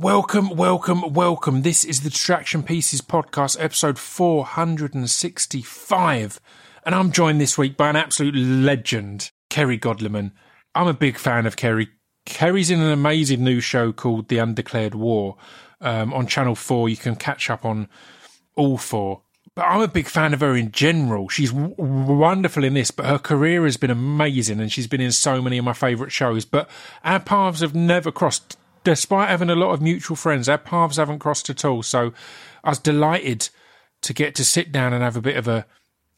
Welcome, welcome, welcome. This is the Distraction Pieces podcast, episode 465. And I'm joined this week by an absolute legend, Kerry Godliman. I'm a big fan of Kerry. Kerry's in an amazing new show called The Undeclared War um, on Channel 4. You can catch up on all four. But I'm a big fan of her in general. She's w- wonderful in this, but her career has been amazing and she's been in so many of my favourite shows. But our paths have never crossed despite having a lot of mutual friends, our paths haven't crossed at all. So I was delighted to get to sit down and have a bit of a,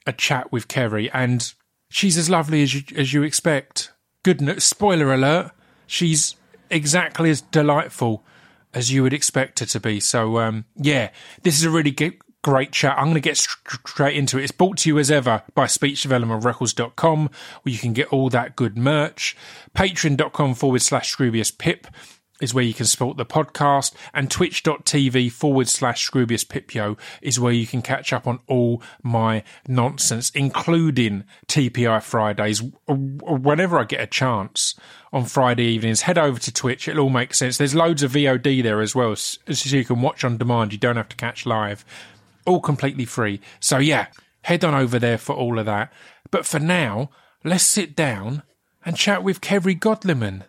a chat with Kerry. And she's as lovely as you, as you expect. Goodness, spoiler alert, she's exactly as delightful as you would expect her to be. So, um, yeah, this is a really good, great chat. I'm going to get straight into it. It's brought to you as ever by speechdevelopmentrecords.com, where you can get all that good merch. Patreon.com forward slash Scroobius Pip is where you can support the podcast, and twitch.tv forward slash Scroobius Pipio is where you can catch up on all my nonsense, including TPI Fridays. Whenever I get a chance on Friday evenings, head over to Twitch. It'll all make sense. There's loads of VOD there as well, so you can watch on demand. You don't have to catch live. All completely free. So, yeah, head on over there for all of that. But for now, let's sit down and chat with Kerry Godliman.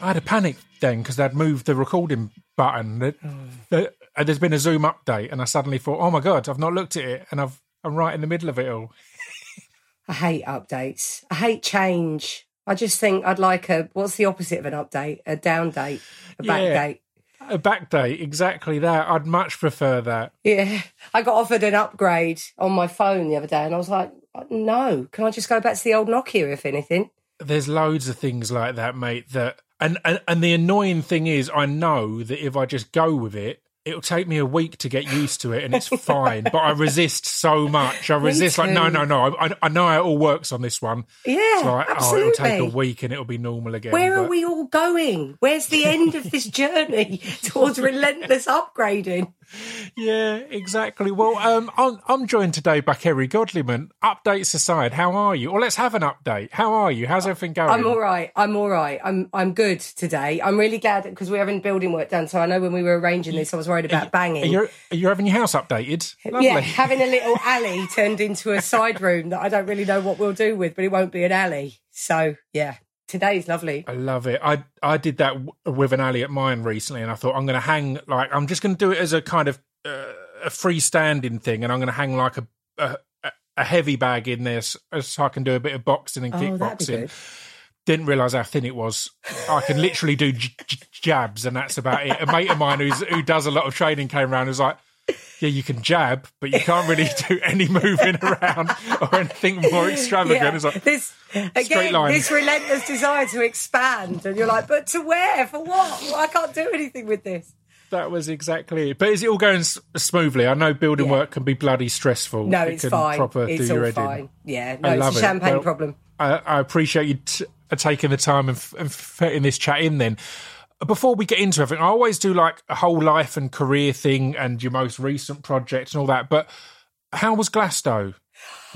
I had a panic then because they'd moved the recording button. That- that- uh, there's been a Zoom update, and I suddenly thought, "Oh my god, I've not looked at it, and I've I'm right in the middle of it all." I hate updates. I hate change. I just think I'd like a what's the opposite of an update? A down date, a back Yeah. date. A back date, exactly that. I'd much prefer that. Yeah. I got offered an upgrade on my phone the other day and I was like, no, can I just go back to the old Nokia if anything? There's loads of things like that, mate. That and and, and the annoying thing is, I know that if I just go with it. It'll take me a week to get used to it, and it's fine. but I resist so much. I resist, like, no, no, no. I, I know how it all works on this one. Yeah, It's like, oh, absolutely. it'll take a week, and it'll be normal again. Where are we all going? Where's the end of this journey towards relentless upgrading? Yeah, exactly. Well, um, I'm, I'm joined today by Kerry Godliman. Updates aside, how are you? Or let's have an update. How are you? How's everything going? I'm all right. I'm all right. I'm I'm good today. I'm really glad because we're having building work done. So I know when we were arranging this, I was worried about Are banging. you, are you having your house updated? Lovely. Yeah, having a little alley turned into a side room that I don't really know what we'll do with, but it won't be an alley. So yeah, today's lovely. I love it. I I did that w- with an alley at mine recently, and I thought I'm going to hang like I'm just going to do it as a kind of uh, a freestanding thing, and I'm going to hang like a, a a heavy bag in there so, so I can do a bit of boxing and Oh, kickboxing. Didn't realise how thin it was. I can literally do j- j- jabs, and that's about it. A mate of mine who's who does a lot of training came around and was like. Yeah, you can jab, but you can't really do any moving around or anything more extravagant. Yeah, It's like, this again, this relentless desire to expand, and you're like, but to where? For what? Well, I can't do anything with this. That was exactly it. But is it all going s- smoothly? I know building Yeah. work can be bloody stressful. No, It it's can fine. Proper It's do your all fine. in. Yeah, no, I it's a it. champagne Well, problem. I, I appreciate you t- uh, taking the time and, f- and fitting this chat in. Then, before we get into everything, I always do like a whole life and career thing and your most recent project and all that. But how was Glasto?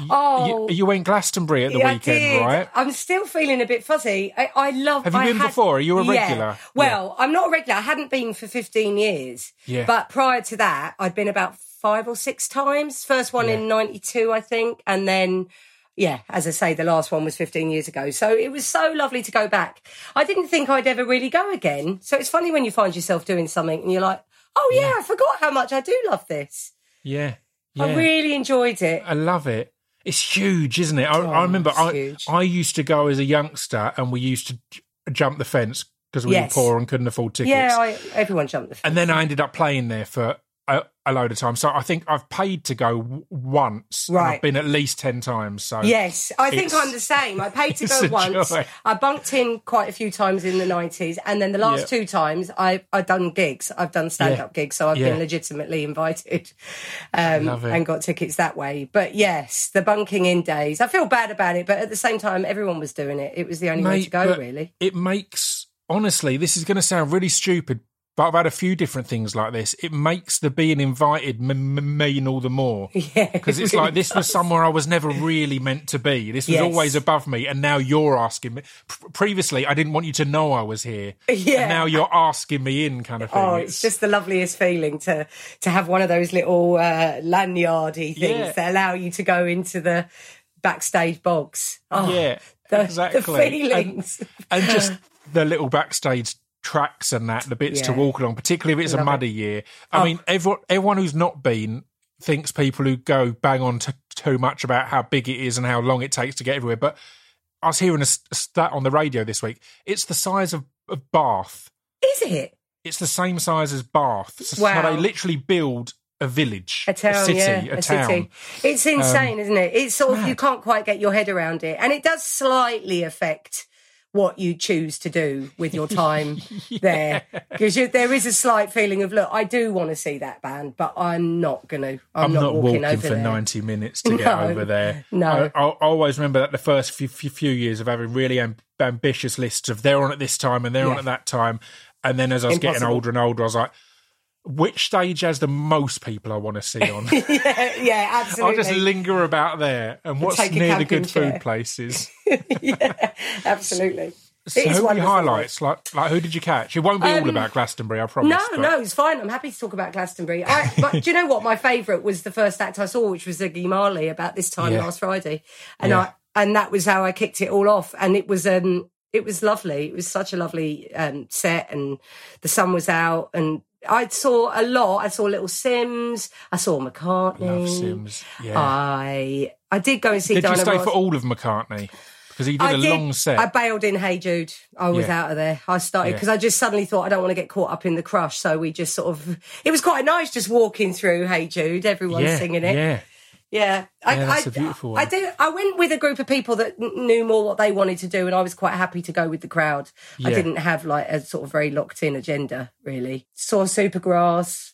Oh, You, you went Glastonbury at the Yeah, weekend, right? I'm still feeling a bit fuzzy. I, I love. Have you I been had- before? Are you a Yeah. regular? Well, I'm not a regular. I hadn't been for 15 years. Yeah. But prior to that, I'd been about five or six times. First one in '92, I think, and then. Yeah, as I say, the last one was 15 years ago. So it was so lovely to go back. I didn't think I'd ever really go again. So it's funny when you find yourself doing something and you're like, oh, yeah, I forgot how much I do love this. Yeah. Yeah. I really enjoyed it. I love it. It's huge, isn't it? I, I oh, remember Oh, I, huge. I used to go as a youngster and we used to j- jump the fence because we Yes. were poor and couldn't afford tickets. Yeah, I, everyone jumped the fence. and then I ended up playing there for a, a load of times. So I think I've paid to go w- once. and I've been at least 10 times. So Yes, I think I'm the same. I paid to go once. joy. I bunked in quite a few times in the 90s. And then the last Yeah. two times I, I've done gigs. I've done stand up gigs. So I've Yeah. been legitimately invited um, and got tickets that way. But yes, the bunking in days. I feel bad about it. But at the same time, everyone was doing it. It was the only way to go, really. It makes, honestly, this is going to sound really stupid, but I've had a few different things like this. It makes the being invited m- m- mean all the more. Yeah. Because it's like this was somewhere I was never really meant to be. This was Yes. always above me, and now you're asking me. P- previously, I didn't want you to know I was here. Yeah. And now you're asking me in, kind of thing. Oh, it's just the loveliest feeling to to have one of those little uh, lanyardy things Yeah. that allow you to go into the backstage box. Oh, yeah, the, exactly. the feelings. and, and just the little backstage tracks and that, the bits to walk along, particularly if it's a Love it. muddy year. I Oh. mean, everyone, everyone who's not been thinks people who go bang on t- too much about how big it is and how long it takes to get everywhere. But I was hearing a, stat on the radio this week. It's the size of, of Bath. Is it It's the same size as Bath. So Wow. they literally build a village, a town? city, yeah, a, a town. Um, city. It's insane, isn't it? It's sort of you can't quite get your head around it, and it does slightly affect what you choose to do with your time there because there is a slight feeling of look i do want to see that band but i'm not gonna i'm, I'm not, walking, over for there 90 minutes to get No. over there. No. I, I always remember that the first few, few, few years of having really am- ambitious lists of they're on at this time and they're on at that time. And then as I was getting older and older, I was like, which stage has the most people I want to see on? yeah, yeah I'll just linger about there. And what's take near the good chair. food places? yeah absolutely So is who are your highlights? Like, like who did you catch? It won't be all Um, about Glastonbury, I promise. No, but- no, it's fine. I'm happy to talk about Glastonbury. I, but do you know what? My favourite was the first act I saw, which was Ziggy Marley about this time Yeah. last Friday, and Yeah. I and that was how I kicked it all off. And it was um, it was lovely. It was such a lovely um set, and the sun was out, and I saw a lot. I saw Little Simz. I saw McCartney. Love Simz. Yeah. I I did go and see did you stay Ross. for all of McCartney? Because he did I a did. long set. I bailed in Hey Jude. I was Yeah. out of there. I started Yeah. because I just suddenly thought I don't want to get caught up in the crush. So we just sort of. It was quite nice just walking through Hey Jude. Everyone's yeah, singing it. Yeah. Yeah, I, Yeah, that's I, a beautiful I one. do. I went with a group of people that knew more what they wanted to do, and I was quite happy to go with the crowd. I didn't have like a sort of very locked in agenda, really. Saw Supergrass,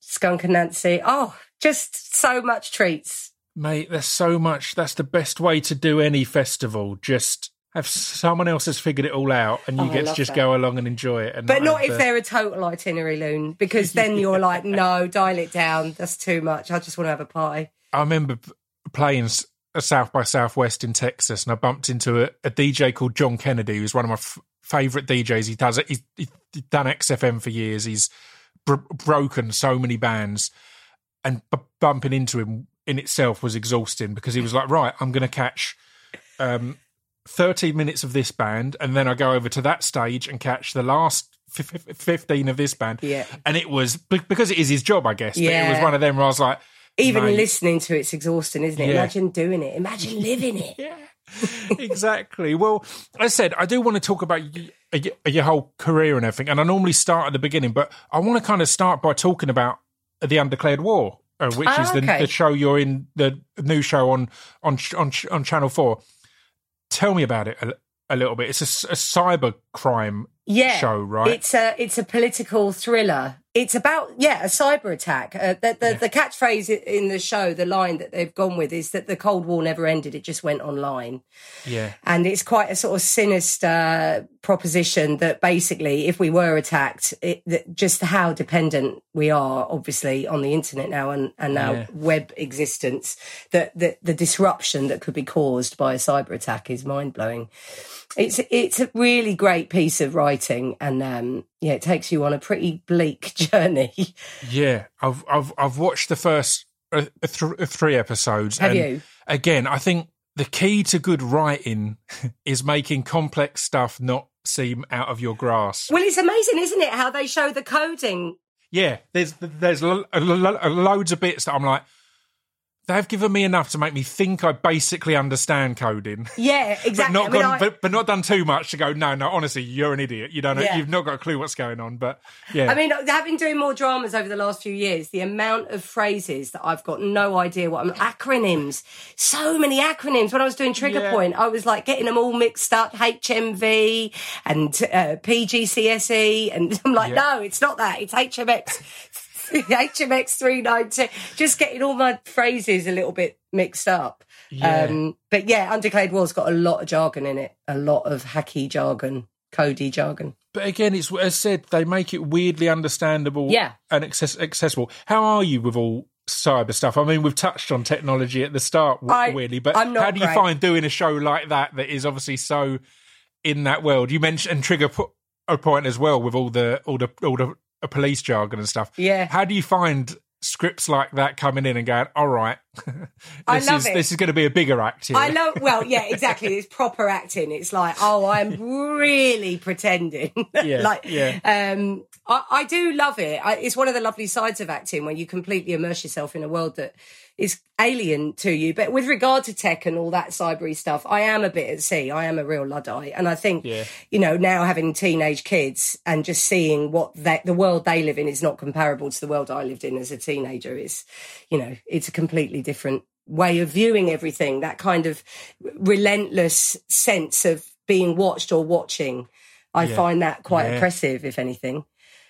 Skunk Anansie. Oh, just so much treats. Mate, there's so much. That's the best way to do any festival. Just have someone else has figured it all out, and you Oh, get to just that. go along and enjoy it. And But not have if the- they're a total itinerary loon, because then you're like, no, dial it down. That's too much. I just want to have a party. I remember playing South by Southwest in Texas, and I bumped into a, a DJ called John Kennedy, who's one of my f- favorite DJs. He does it. He's, he's done XFM for years. He's br- broken so many bands, and b- bumping into him in itself was exhausting because he was like, "Right, I'm going to catch." Um, 13 minutes of this band, and then I go over to that stage and catch the last f- f- 15 of this band. Yeah. And it was be- because it is his job, I guess. But it was one of them where I was like, Even Mate. listening to it's exhausting, isn't it? Yeah. Imagine doing it. Imagine living it. Yeah, exactly. Well, I said, I do want to talk about y- y- your whole career and everything, and I normally start at the beginning, but I want to kind of start by talking about the Undeclared War, uh, which is the, okay. the show you're in, the new show on on on on Channel Four. Tell me about it a, a little bit. It's a cyber crime yeah, show, right? It's a it's a political thriller. It's about yeah a cyber attack. Uh, the the, the catchphrase in the show, the line that they've gone with is that the Cold War never ended; it just went online. yeah, And it's quite a sort of sinister proposition that basically, if we were attacked, it, that just how dependent we are, obviously, on the internet now and, and our Yeah. web existence, that, that the disruption that could be caused by a cyber attack is mind blowing. It's it's a really great piece of writing, and um, yeah, it takes you on a pretty bleak journey. yeah. I've I've I've watched the first uh, th- three episodes. Have and you? again, I think the key to good writing is making complex stuff not seem out of your grasp. Well, it's amazing, isn't it? How they show the coding Yeah, there's there's lo- lo- lo- loads of bits that I'm like, they've given me enough to make me think I basically understand coding. Yeah, But exactly. not I mean, gone, I- but, but not done too much to go. No, no. Honestly, you're an idiot. You don't. know Yeah. You've not got a clue what's going on. But yeah, I mean, I've been doing more dramas over the last few years. The amount of phrases that I've got no idea what I'm acronyms. So many acronyms. When I was doing Trigger Yeah. Point, I was like getting them all mixed up. HMV and uh, PGCSE, and I'm like, Yeah. no, it's not that. It's HMX. HMX 392. Just getting all my phrases a little bit mixed up. Yeah. Um, but yeah, Undeclared War's got a lot of jargon in it, a lot of hacky jargon, cody jargon. But again, it's as I said, they make it weirdly understandable Yeah. and access- accessible. How are you with all cyber stuff? I mean, we've touched on technology at the start, weirdly, but how do you great. find doing a show like that that is obviously so in that world? You mentioned and Trigger po- a point as well with all the all the all the police jargon and stuff. Yeah. How do you find scripts like that coming in and going, all right, this I love is it. this is going to be a bigger act here. I love, well, yeah, exactly. It's proper acting. It's like, oh, I'm really pretending. Yeah, like, yeah. um, I, I do love it. I, it's one of the lovely sides of acting when you completely immerse yourself in a world that is alien to you. But with regard to tech and all that cybery stuff, I am a bit at sea. I am a real luddite, and I think, Yeah. you know, now having teenage kids and just seeing what they, the world they live in is not comparable to the world I lived in as a teenager. Is, you know, it's a completely different way of viewing everything. That kind of relentless sense of being watched or watching. I Yeah. find that quite Yeah. oppressive, if anything.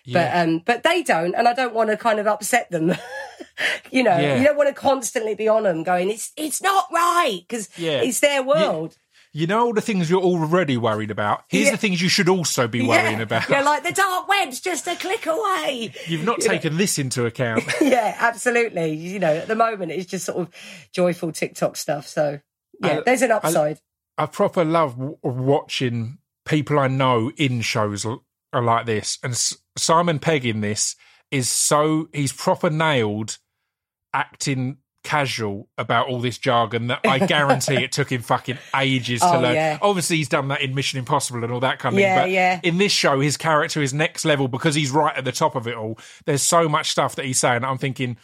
Yeah. But um, but they don't, and I don't want to kind of upset them. you know, Yeah. you don't want to constantly be on them, going, "It's it's not right," because Yeah. it's their world. You know all the things you're already worried about. Here's Yeah. the things you should also be worrying yeah. about. You're like the dark web's just a click away. You've not taken this into account. yeah, absolutely. You know, at the moment it's just sort of joyful TikTok stuff. So yeah, I- there's an upside. I proper love w- watching people I know in shows l- are like this, and S- Simon Pegg in this is so he's proper nailed acting casual about all this jargon that I guarantee it took him fucking ages to Oh, learn. yeah. Obviously, he's done that in Mission Impossible and all that kind of Yeah, thing. But yeah. in this show, his character is next level because he's right at the top of it all. There's so much stuff that he's saying. I'm thinking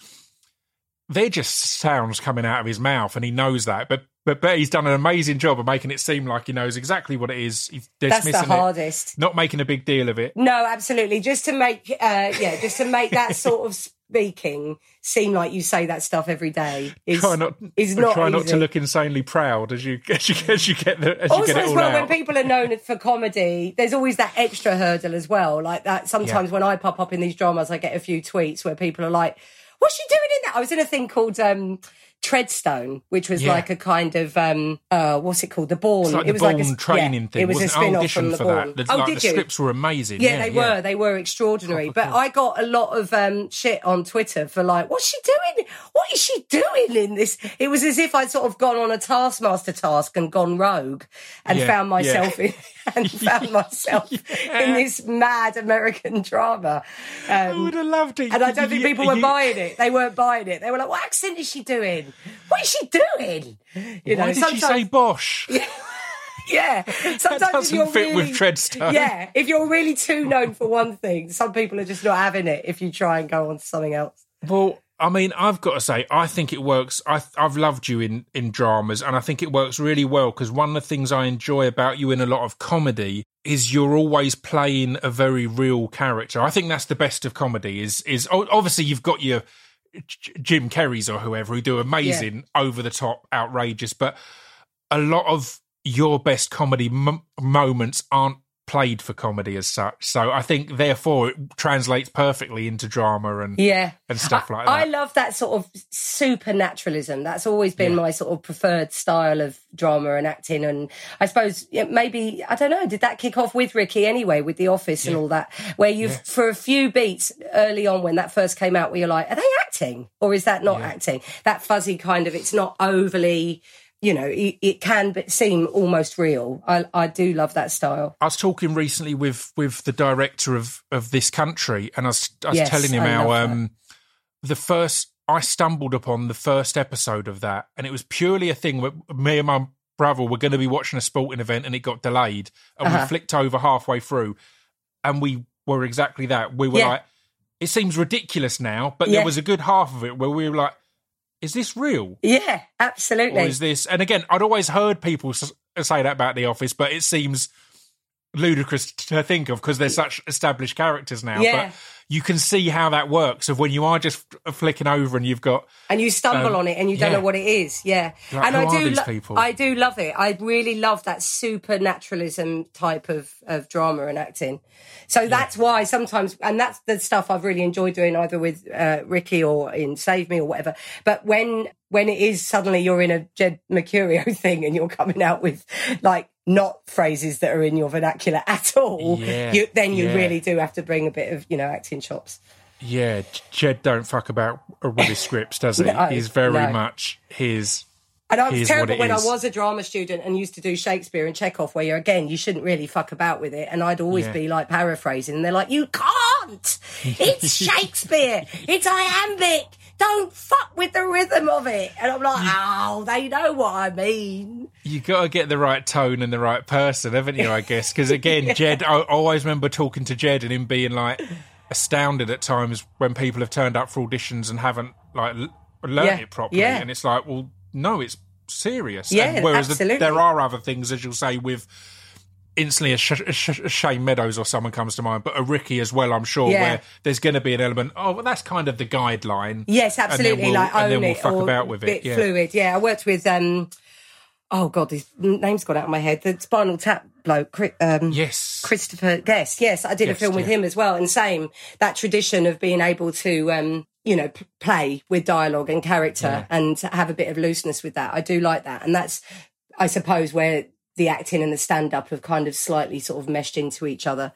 they're just sounds coming out of his mouth, and he knows that. But but he's done an amazing job of making it seem like he knows exactly what it is. He's That's the dismissing it, hardest. not making a big deal of it. No, absolutely. Just to make, uh, yeah, just to make that sort of speaking seem like you say that stuff every day is Try not, is not try not to look insanely proud as you as you, as you get the as you get it as all well out. when people are known for comedy there's always that extra hurdle as well like that sometimes when i pop up in these dramas i get a few tweets where people are like what's she doing in that i was in a thing called um Treadstone, which was Yeah. like a kind of um, uh, what's it called? The Bourne. Like it was like a training yeah, thing. It was a wasn't spin off audition from the for Bourne. that. The, oh, like, did the you? scripts were amazing. Yeah, they were. They were extraordinary. But I got a lot of um, shit on Twitter for like, what's she doing? What is she doing in this? It was as if I'd sort of gone on a Taskmaster task and gone rogue and Yeah, found yeah. myself in and found myself in this mad American drama. I Um, would have loved it. and I don't think people were buying it. They weren't buying it. They were like, "What accent is she doing? What is she doing?" You Why did she say Bosch? yeah. Sometimes if doesn't you're fit with really- Treadstone. Yeah, if you're really too known for one thing, some people are just not having it. If you try and go on to something else, Well, I mean, I've got to say, I think it works. I, I've loved you in, in dramas, and I think it works really well because one of the things I enjoy about you in a lot of comedy is you're always playing a very real character. I think that's the best of comedy. Is is obviously you've got your Jim Carreys or whoever who do amazing, over the top, outrageous, but a lot of your best comedy m- moments aren't played for comedy as such. So I think therefore it translates perfectly into drama and yeah, and stuff like that. I love that sort of supernaturalism. That's always been Yeah. my sort of preferred style of drama and acting. And I suppose maybe I don't know. Did that kick off with Ricky anyway, with The Office and all that, where you've for a few beats early on when that first came out, where you're like, are they acting or is that not Yeah. acting? That fuzzy kind of. It's not overly. You know, it, it can seem almost real. I, I do love that style. I was talking recently with with the director of of this country, and I was, I was Yes, telling him I how um, the first I stumbled upon the first episode of that, and it was purely a thing where me and my brother were going to be watching a sporting event, and it got delayed, and we Uh-huh. flicked over halfway through, and we were exactly that. We were Yeah. like, it seems ridiculous now, but Yeah. there was a good half of it where we were like. Is this real? Yeah, Or absolutely. is this? And again, I'd always heard people say that about The Office, but it seems ludicrous to think of because they're such established characters now. Yeah. But you can see how that works of when you are just flicking over and you've got and you stumble Um, on it and you don't yeah. know what it is. Yeah, Like, and I do, lo-? I do love it. I really love that supernaturalism type of of drama and acting. So that's why sometimes, and that's the stuff I've really enjoyed doing either with uh, Ricky or in Save Me or whatever. But when when it is suddenly you're in a Jed Mercurio thing and you're coming out with like not phrases that are in your vernacular at all, Yeah, you, then you yeah. really do have to bring a bit of you know acting chops. yeah. Jed don't fuck about with his scripts, does he? No, He's very no. much his. And I was Here's terrible when is. I was a drama student and used to do Shakespeare and Chekhov, where you're again, you shouldn't really fuck about with it. And I'd always Yeah. be like paraphrasing, and they're like, "You can't! It's Shakespeare! It's iambic! Don't fuck with the rhythm of it!" And I'm like, "Oh, they know what I mean." You got to get the right tone and the right person, haven't you? I guess because again, Jed. I always remember talking to Jed and him being like astounded at times when people have turned up for auditions and haven't like l- learned Yeah, it properly, yeah. and it's like, well, no, it's serious. Yeah, And whereas the- there are other things, as you'll say, with instantly a, Sh- a Sh- a Shane Meadows or someone comes to mind, but a Ricky as well. I'm sure Yeah. where there's going to be an element. Oh, well, that's kind of the guideline. Yes, absolutely. we'll- like own and then we'll it fuck about with it. bit Yeah. fluid. Yeah, I worked with. um Oh God, his name's got out of my head. The Spinal Tap bloke, um, Yes. Christopher Guest. Yes, I did a film with him as well. And same that tradition of being able to, um, you know, p- play with dialogue and character and have a bit of looseness with that. I do like that, and that's, I suppose, where the acting and the stand up have kind of slightly sort of meshed into each other.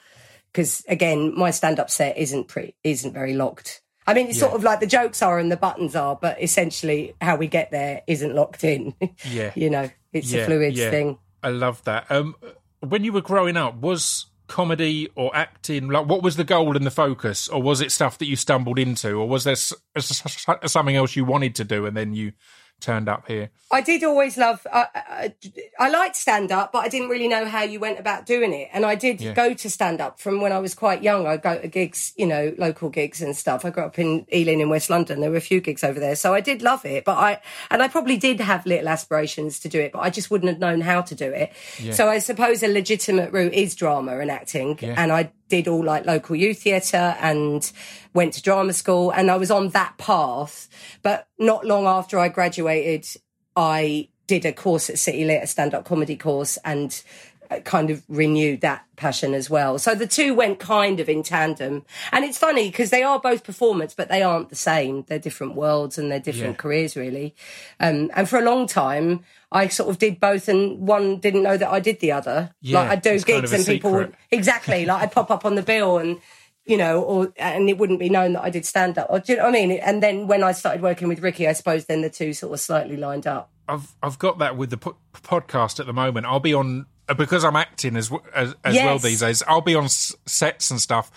Because again, my stand up set isn't pretty, isn't very locked. I mean, it's sort of like the jokes are and the buttons are, but essentially how we get there isn't locked in. Yeah. you know, it's Yeah, a fluid yeah. thing. I love that. Um, when you were growing up, was comedy or acting like what was the goal and the focus, or was it stuff that you stumbled into, or was there s- s- something else you wanted to do and then you turned up here? I did always love. I, I, I liked stand up, but I didn't really know how you went about doing it. And I did Yeah. go to stand up from when I was quite young. I'd go to gigs, you know, local gigs and stuff. I grew up in Ealing in West London. There were a few gigs over there, so I did love it. But I and I probably did have little aspirations to do it, but I just wouldn't have known how to do it. So I suppose a legitimate route is drama and acting, and I did all like local youth theatre and went to drama school and I was on that path. But not long after I graduated, I did a course at City Lit, a stand up comedy course, and uh, kind of renewed that passion as well. So the two went kind of in tandem. And it's funny because they are both performance, but they aren't the same. They're different worlds and they're different Yeah. careers, really. Um, and for a long time, I sort of did both, and one didn't know that I did the other. Yeah, like I'd do it's kind gigs of and people would exactly like I'd pop up on the bill and you know, or and it wouldn't be known that I did stand up. Or do you know what I mean? And then when I started working with Ricky, I suppose then the two sort of slightly lined up. I've I've got that with the po- podcast at the moment. I'll be on because I'm acting as as, as well these days. I'll be on s- sets and stuff,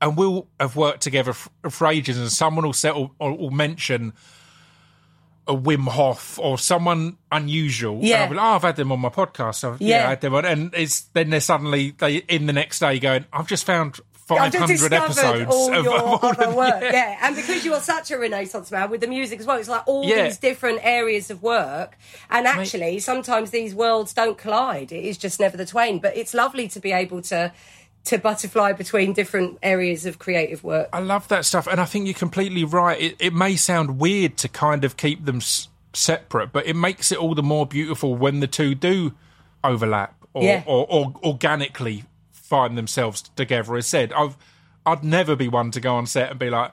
and we'll have worked together f- for ages. And someone will set or, or, or mention a Wim Hof or someone unusual. Yeah. I'll be like, oh, I've had them on my podcast. So, yeah, Yeah. I had them on. and it's then they're suddenly they in the next day going, I've just found. 500 episodes all of, your of all other of- work, yeah. yeah. And because you're such a renaissance man with the music as well, it's like all Yeah. these different areas of work. And actually, sometimes these worlds don't collide. It is just never the twain. But it's lovely to be able to to butterfly between different areas of creative work. I love that stuff, and I think you're completely right. It, it may sound weird to kind of keep them s- separate, but it makes it all the more beautiful when the two do overlap or, Yeah. or, or organically find themselves together. As said, I've I'd never be one to go on set and be like.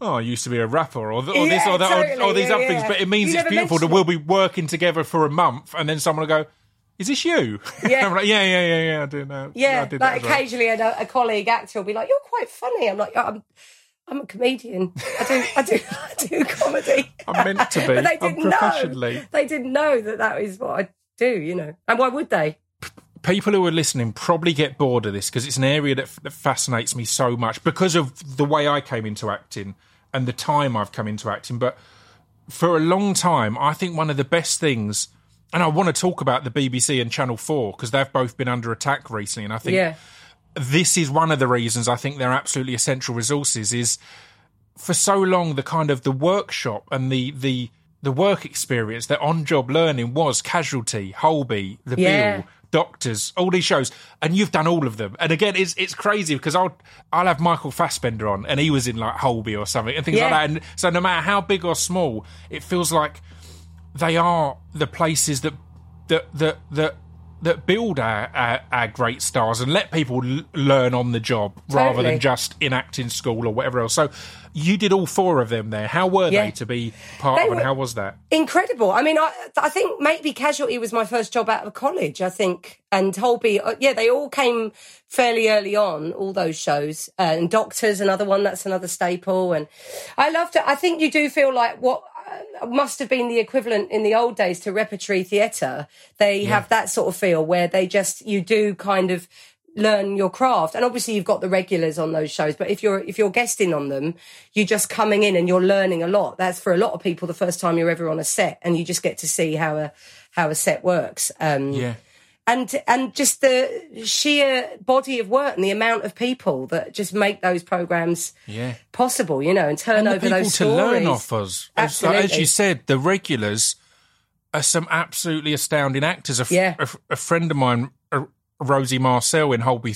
Oh, I used to be a rapper, or, th- or this, or that, or- or, these yeah, other things. But it means You it's beautiful that we'll be working together for a month, and then someone will go, "Is this you?" Yeah. Like, "Yeah, yeah, yeah, yeah. I do know. Yeah, I did that like as well." occasionally a, a colleague actor will be like, "You're quite funny." I'm like, "I'm, I'm a comedian. I do, I do, I do comedy." I'm meant to be. but they didn't know. They didn't know that that is what I do. You know, and why would they? people who are listening probably get bored of this because it's an area that, f- that fascinates me so much because of the way I came into acting and the time I've come into acting. But for a long time, I think one of the best things, and I want to talk about the BBC and Channel 4 because they've both been under attack recently. And I think Yeah, this is one of the reasons I think they're absolutely essential resources is for so long the kind of the workshop and the the the work experience, the on job learning was Casualty, Holby, The Yeah. Bill, Doctors, all these shows, and you've done all of them. And again, it's it's crazy because I'll I'll have Michael Fassbender on, and he was in like Holby or something, and things Yeah. like that. And so no matter how big or small, it feels like they are the places that that that that that build our, our, our great stars and let people l- learn on the job rather than just in acting school or whatever else. So you did all four of them there. How were Yeah. they to be part They of, and how was that? Incredible. I mean, I, I think maybe Casualty was my first job out of college, I think. And Holby, uh, yeah, they all came fairly early on, all those shows. Uh, and Doctors, another one, that's another staple. And I loved it. I think you do feel like what must have been the equivalent in the old days to repertory theatre. They have that sort of feel where they just, you do kind of learn your craft and obviously you've got the regulars on those shows but if you're if you're guesting on them you're just coming in and you're learning a lot that's for a lot of people the first time you're ever on a set and you just get to see how a how a set works um Yeah. And and just the sheer body of work and the amount of people that just make those programs Yeah. possible you know and turn And over people those to stories learn off us. As, like, as you said, the regulars are some absolutely astounding actors. A, Yeah. a f- a friend of mine, uh, Rosie Marcel in Holby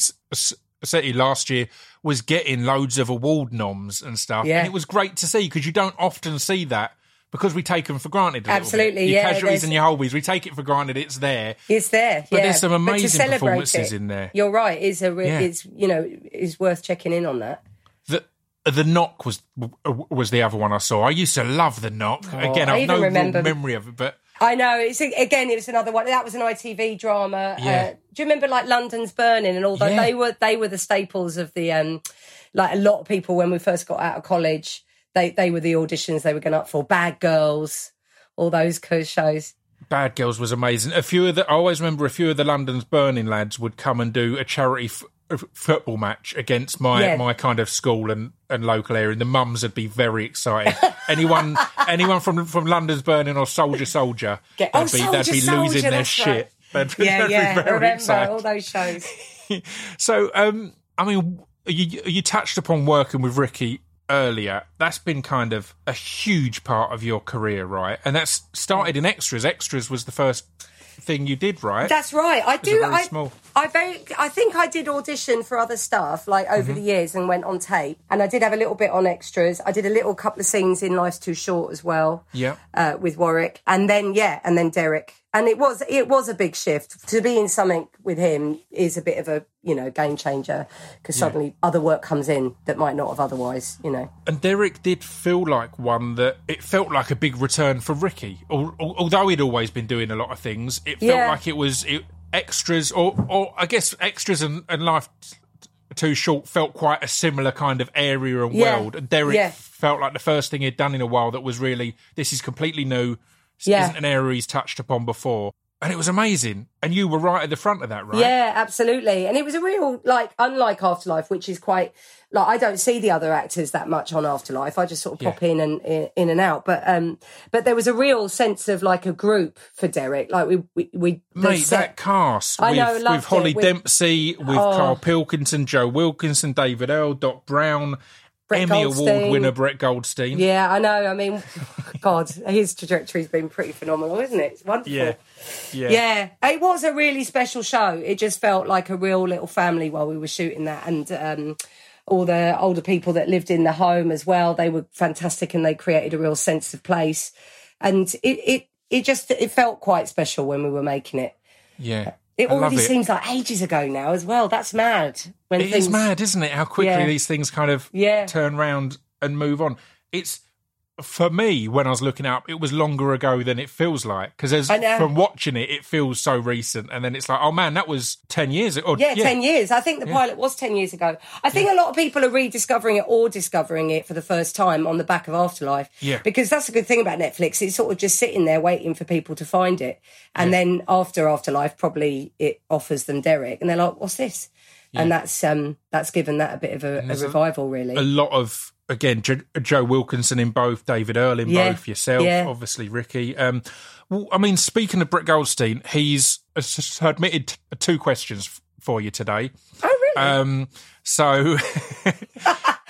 City last year, was getting loads of award noms and stuff. Yeah. And it was great to see because you don't often see that because we take them for granted. Absolutely. Your yeah, casualties and your Holbys, we take it for granted. It's there. It's there, But yeah. there's some amazing performances it, in there. You're right. Is a re- Yeah. is you know is worth checking in on that. The the knock was was the other one I saw. I used to love the knock. Again, Oh, I I've even no memory of it, but I know. It's again. It was another one. That was an ITV drama. Yeah. Uh, do you remember like London's Burning and all that? Yeah. They were they were the staples of the um, like a lot of people when we first got out of college. They they were the auditions they were going up for. Bad Girls, all those shows. Bad Girls was amazing. A few of the, I always remember a few of the London's Burning lads would come and do a charity f- f- football match against my Yeah. my kind of school and, and local area, and the mums would be very excited. anyone anyone from from London's Burning or Soldier Soldier, Get- they'd oh, be, Soldier, they'd be losing Soldier, their shit. right. They'd Yeah, they'd yeah. Remember excited. all those shows. So, um, I mean, you you touched upon working with Ricky earlier. That's been kind of a huge part of your career, right? And that's started in extras. Extras was the first thing you did, right? That's right. I do. very I, small. I very. I think I did audition for other stuff like Mm-hmm. over the years and went on tape. And I did have a little bit on extras. I did a little couple of scenes in Life's Too Short as well. Yeah. Uh, with Warwick, and then yeah, and then Derek. And it was it was a big shift to be in something with him is a bit of a you know game changer because suddenly other work comes in that might not have otherwise you know. And Derek did feel like one that it felt like a big return for Ricky. Al- al- Although he'd always been doing a lot of things, it felt Yeah. like it was it, extras, or, or I guess extras and, and life too short felt quite a similar kind of area and Yeah. world. And Derek Yeah. felt like the first thing he'd done in a while that was really this is completely new. Yeah. isn't an area he's touched upon before. And it was amazing. And you were right at the front of that, right? Yeah, absolutely. And it was a real like unlike Afterlife, which is quite like I don't see the other actors that much on Afterlife. I just sort of pop in and in, and out. But um, but there was a real sense of like a group for Derek. Like we we, we Mate, set- that cast I with, know, with loved Holli it, Dempsey, with Oh. Karl Pilkington, Joe Wilkinson, David Earl, Doc Brown, Brett Emmy Award winner Brett Goldstein. Yeah, I know. I mean, God, his trajectory's been pretty phenomenal, isn't it? It's wonderful. yeah, yeah. Yeah, it was a really special show. It just felt like a real little family while we were shooting that, and um, all the older people that lived in the home as well. They were fantastic, and they created a real sense of place. And it it it just it felt quite special when we were making it. yeah. It I already it. seems like ages ago now as well. That's mad. When It things is mad, isn't it? How quickly Yeah. these things kind of Yeah. turn round and move on. It's for me when I was looking up, it was longer ago than it feels like because I from watching it, it feels so recent, and then it's like, oh man, that was ten years. Or, Yeah, 10 years. I think the pilot was 10 years ago. I think a lot of people are rediscovering it or discovering it for the first time on the back of Afterlife. Yeah. Because that's a good thing about Netflix. It's sort of just sitting there waiting for people to find it. And then after Afterlife, probably it offers them Derek. And they're like, what's this? And that's um that's given that a bit of a, a revival, really. a lot of again jo- Joe Wilkinson in both, David Earl in Yeah. both, yourself, Yeah. obviously Ricky. Um, well, I mean, speaking of Brett Goldstein, he's admitted t- two questions for you today. oh, really? Um, so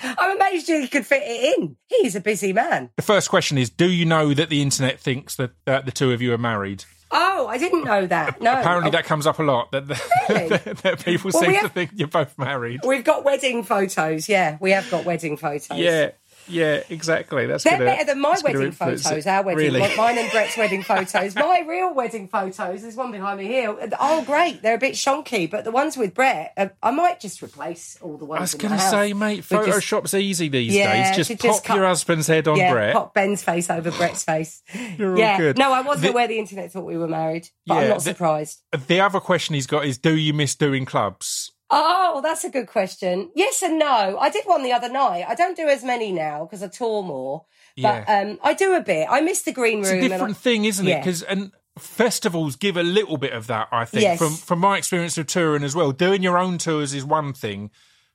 I'm amazed you could fit it in. He's a busy man. The first question is: Do you know that the internet thinks that, that the two of you are married? Oh, I didn't know that. No. Apparently, Oh, that comes up a lot. That, Really? that, people Well, seem we to think you're both married. We've got wedding photos. Yeah, we have got wedding photos. Yeah, yeah, exactly. That's They're gonna- better than my wedding photos, it. our wedding, Really? mine and Brett's wedding photos. My real wedding photos, there's one behind me here. Oh, great. They're a bit shonky, but the ones with Brett, uh, I might just replace all the ones I was going to say, mate, But just- Photoshop's easy these Yeah, days. Just to pop just cut- your husband's head on yeah, Brett. pop Ben's face over Brett's face. You're all yeah, good. no, I wasn't The- aware the internet thought we were married, but I'm Yeah, not the- surprised. The other question he's got is, do you miss doing clubs? Oh, that's a good question. Yes and no. I did one the other night. I don't do as many now because I tour more, but Yeah. um, I do a bit. I miss the green room. It's a different I- thing, isn't it? Because and festivals give a little bit of that. I think Yes. from from my experience of touring as well. Doing your own tours is one thing,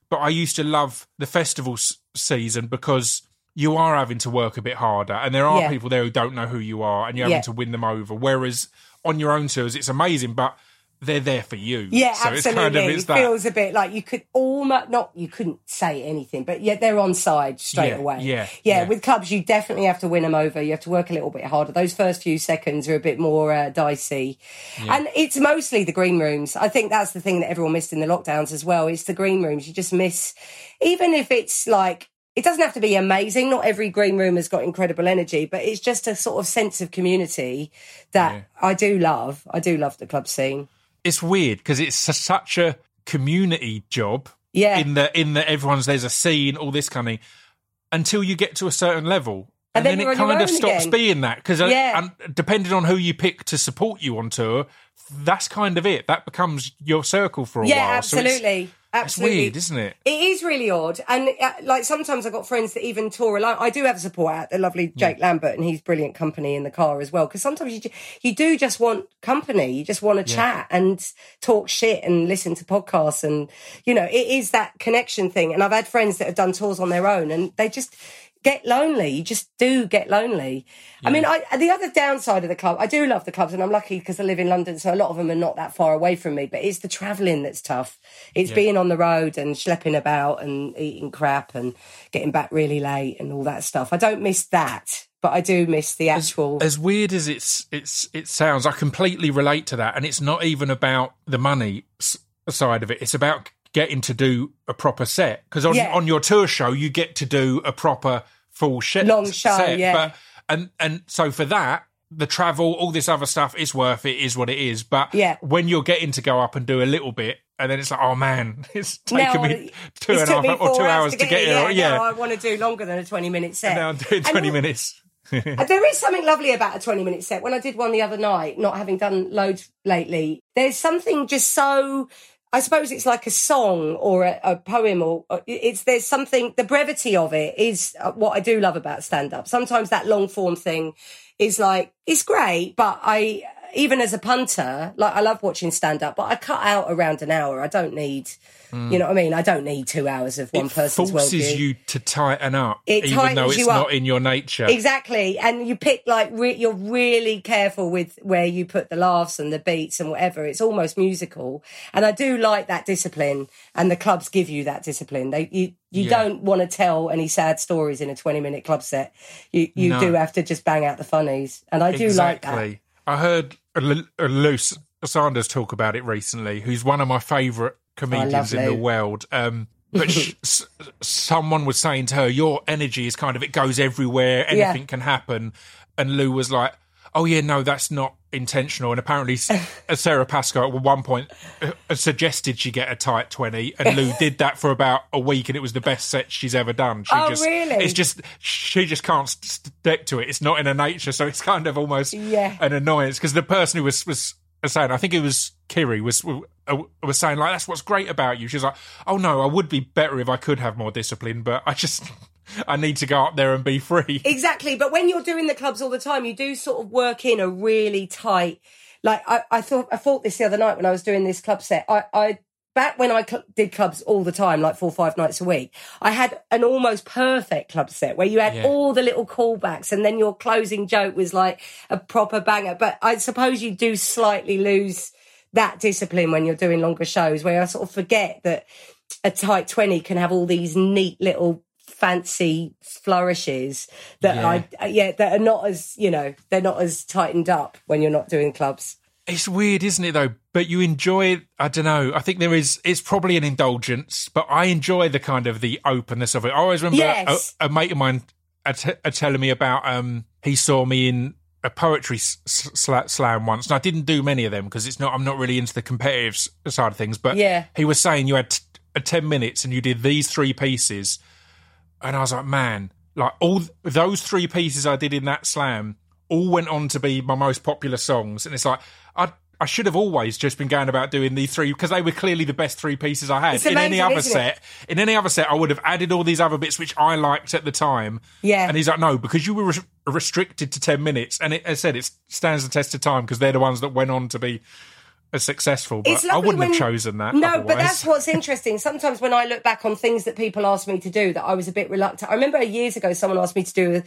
but I used to love the festival s- season because you are having to work a bit harder, and there are Yeah. people there who don't know who you are, and you're having to win them over. Whereas on your own tours, it's amazing, but they're there for you. Yeah, so absolutely. It's kind of, it's it that. feels a bit like you could almost not. You couldn't say anything, but yet they're on side straight Yeah, away. yeah, yeah, yeah. With clubs, you definitely have to win them over. You have to work a little bit harder. Those first few seconds are a bit more uh, dicey, and it's mostly the green rooms. I think that's the thing that everyone missed in the lockdowns as well. It's the green rooms. You just miss, even if it's like. It doesn't have to be amazing. Not every green room has got incredible energy, but it's just a sort of sense of community that Yeah. I do love. I do love the club scene. It's weird because it's su- such a community job. Yeah. In the in the everyone's there's a scene, all this kind of until you get to a certain level. And then then, it kind of stops again. being that because uh, Yeah. depending on who you pick to support you on tour, that's kind of it. That becomes your circle for a Yeah, while. So it's- absolutely. it's, absolutely. weird, isn't it? It is really odd, and uh, like sometimes I've got friends that even tour alone. I do have support at the lovely Jake Lambert, and he's brilliant company in the car as well. Because sometimes you you do just want company, you just want to chat and talk shit and listen to podcasts, and you know it is that connection thing. And I've had friends that have done tours on their own, and they just get lonely. You just do get lonely. I mean, I, the other downside of the club, I do love the clubs, and I'm lucky because I live in London, so a lot of them are not that far away from me. But it's the travelling that's tough. It's being on the road and schlepping about and eating crap and getting back really late and all that stuff. I don't miss that, but I do miss the actual. As weird as it's it's it sounds, I completely relate to that, and it's not even about the money s- side of it. It's about getting to do a proper set because on Yeah. on your tour show you get to do a proper full sh- Long show, set. yeah. But and and so for that. The travel, all this other stuff is worth it, is what it is. But Yeah. when you're getting to go up and do a little bit, and then it's like, oh man, it's taken Now, me two it's and a half or two four hours to get, here. here. Yeah, now I want to do longer than a 20 minute set. now I'm doing 20 all- minutes. There is something lovely about a 20 minute set. When I did one the other night, not having done loads lately, there's something just so. I suppose it's like a song or a, a poem, or or it's there's something. The brevity of it is uh, what I do love about stand up. Sometimes that long form thing is like it's great, but I even as a punter, like I love watching stand up, but I cut out around an hour. I don't need, you know what I mean. I don't need two hours of one it person's forces worldview. you to tighten up, It even though it's you up. not in your nature. Exactly, and you pick like re- you're really careful with where you put the laughs and the beats and whatever. It's almost musical, and I do like that discipline. And the clubs give you that discipline. They you you Yeah. don't want to tell any sad stories in a twenty minute club set. You you No. do have to just bang out the funnies, and I do like that. I heard Lou Sanders talk about it recently, who's one of my favourite comedians in the world. Um, but sh- s- someone was saying to her, "Your energy is kind of it goes everywhere. Yeah. Anything can happen." And Lou was like, "Oh yeah, no, that's not intentional." And apparently, uh, Sara Pascoe at one point uh, uh, suggested she get a tight twenty, and Lou did that for about a week, and it was the best set she's ever done. She Oh, just, really? It's just she just can't stick to it. It's not in her nature, so it's kind of almost Yeah. an annoyance because the person who was was saying, I think it was Kiri, was was saying like that's what's great about you. She's like, oh no, I would be better if I could have more discipline, but I just I need to go up there and be free. Exactly. But when you're doing the clubs all the time, you do sort of work in a really tight. Like I, I thought, I thought this the other night when I was doing this club set. I, I back when I cl- did clubs all the time, like four or five nights a week. I had an almost perfect club set where you had Yeah. all the little callbacks, and then your closing joke was like a proper banger. But I suppose you do slightly lose that discipline when you're doing longer shows, where I sort of forget that a tight 20 can have all these neat little fancy flourishes that Yeah. I yeah that are not as you know they're not as tightened up when you're not doing clubs. It's weird, isn't it, though? But you enjoy, I don't know. I think there is, it's probably an indulgence, but I enjoy the kind of the openness of it. I always remember Yes. a, a mate of mine uh, t- uh, telling me about, um, he saw me in a poetry s- s- slam once, and I didn't do many of them because it's not, I'm not really into the competitive s- side of things, but Yeah. he was saying you had t- uh, 10 minutes and you did these three pieces. And I was like, man, like all th- those three pieces I did in that slam all went on to be my most popular songs. And it's like, I, I should have always just been going about doing these three because they were clearly the best three pieces I had. It's in any other isn't it? set, in any other set, I would have added all these other bits which I liked at the time. Yeah. And he's like, no, because you were res- restricted to 10 minutes. And it, as I said, it stands the test of time because they're the ones that went on to be as successful. But I wouldn't when- have chosen that. No, but that's what's interesting. Sometimes when I look back on things that people asked me to do that I was a bit reluctant. I remember years ago someone asked me to do a,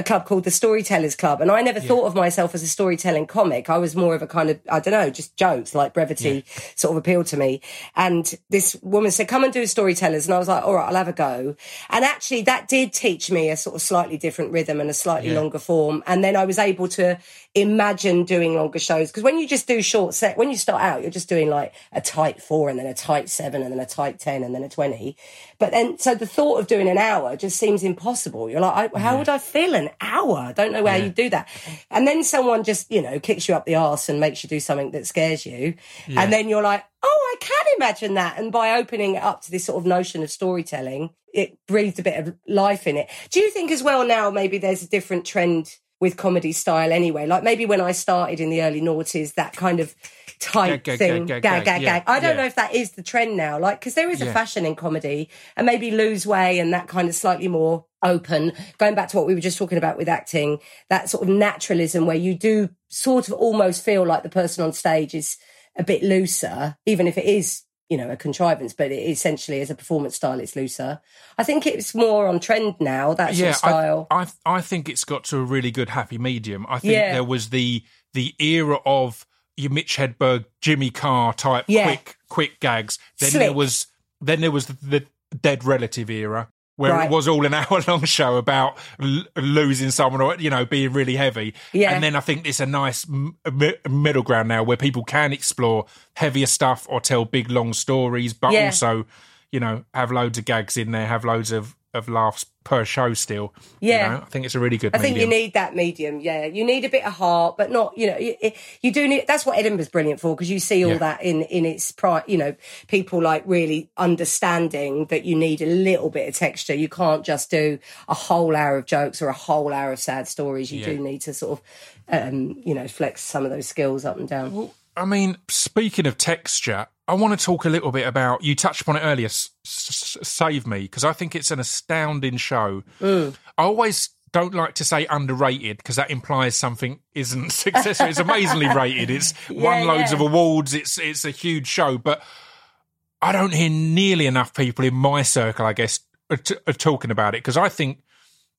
a club called the Storytellers Club, and I never thought of myself as a storytelling comic. I was more of a kind of I don't know, just jokes like brevity sort of appealed to me. And this woman said, "Come and do a Storytellers," and I was like, "All right, I'll have a go." And actually, that did teach me a sort of slightly different rhythm and a slightly Yeah. longer form. And then I was able to imagine doing longer shows because when you just do short set, when you start out, you're just doing like a tight four and then a tight seven and then a tight 10 and then a 20. But then, so the thought of doing an hour just seems impossible. You're like, I, how would I fill an hour? I don't know how you do that. And then someone just, you know, kicks you up the arse and makes you do something that scares you. And then you're like, oh, I can imagine that. And by opening it up to this sort of notion of storytelling, it breathed a bit of life in it. Do you think as well now maybe there's a different trend with comedy style anyway? Like maybe when I started in the early noughties, that kind of tight Gag, thing, gag, gag, gag, yeah. I don't yeah. know if that is the trend now, like, because there is a fashion in comedy and maybe lose way and that kind of slightly more open. Going back to what we were just talking about with acting, that sort of naturalism where you do sort of almost feel like the person on stage is a bit looser, even if it is, you know, a contrivance, but it essentially as a performance style, it's looser. I think it's more on trend now, that of style. I, I I think it's got to a really good happy medium. I think Yeah. there was the the era of your Mitch Hedberg, Jimmy Carr type Yeah. quick quick gags. Then Slick. there was then there was the, the dead relative era where Right. it was all an hour long show about l- losing someone or you know being really heavy. Yeah. And then I think it's a nice m- mi- middle ground now where people can explore heavier stuff or tell big long stories, but Yeah. also you know have loads of gags in there, have loads of of laughs per show still. You Yeah. know, I think it's a really good I think you need that medium. Yeah, you need a bit of heart, but not you know you, you do need. That's what Edinburgh's brilliant for because you see all Yeah. that in in its pri You know, people like really understanding that you need a little bit of texture. You can't just do a whole hour of jokes or a whole hour of sad stories. You Yeah. do need to sort of um, you know flex some of those skills up and down. Well, I mean, speaking of texture, I want to talk a little bit about. You touched upon it earlier. S- S- Save Me, because I think it's an astounding show. Mm. I always don't like to say underrated because that implies something isn't successful. it's amazingly rated. It's won loads yeah. of awards. It's it's a huge show, but I don't hear nearly enough people in my circle, I guess, are, t- are talking about it because I think,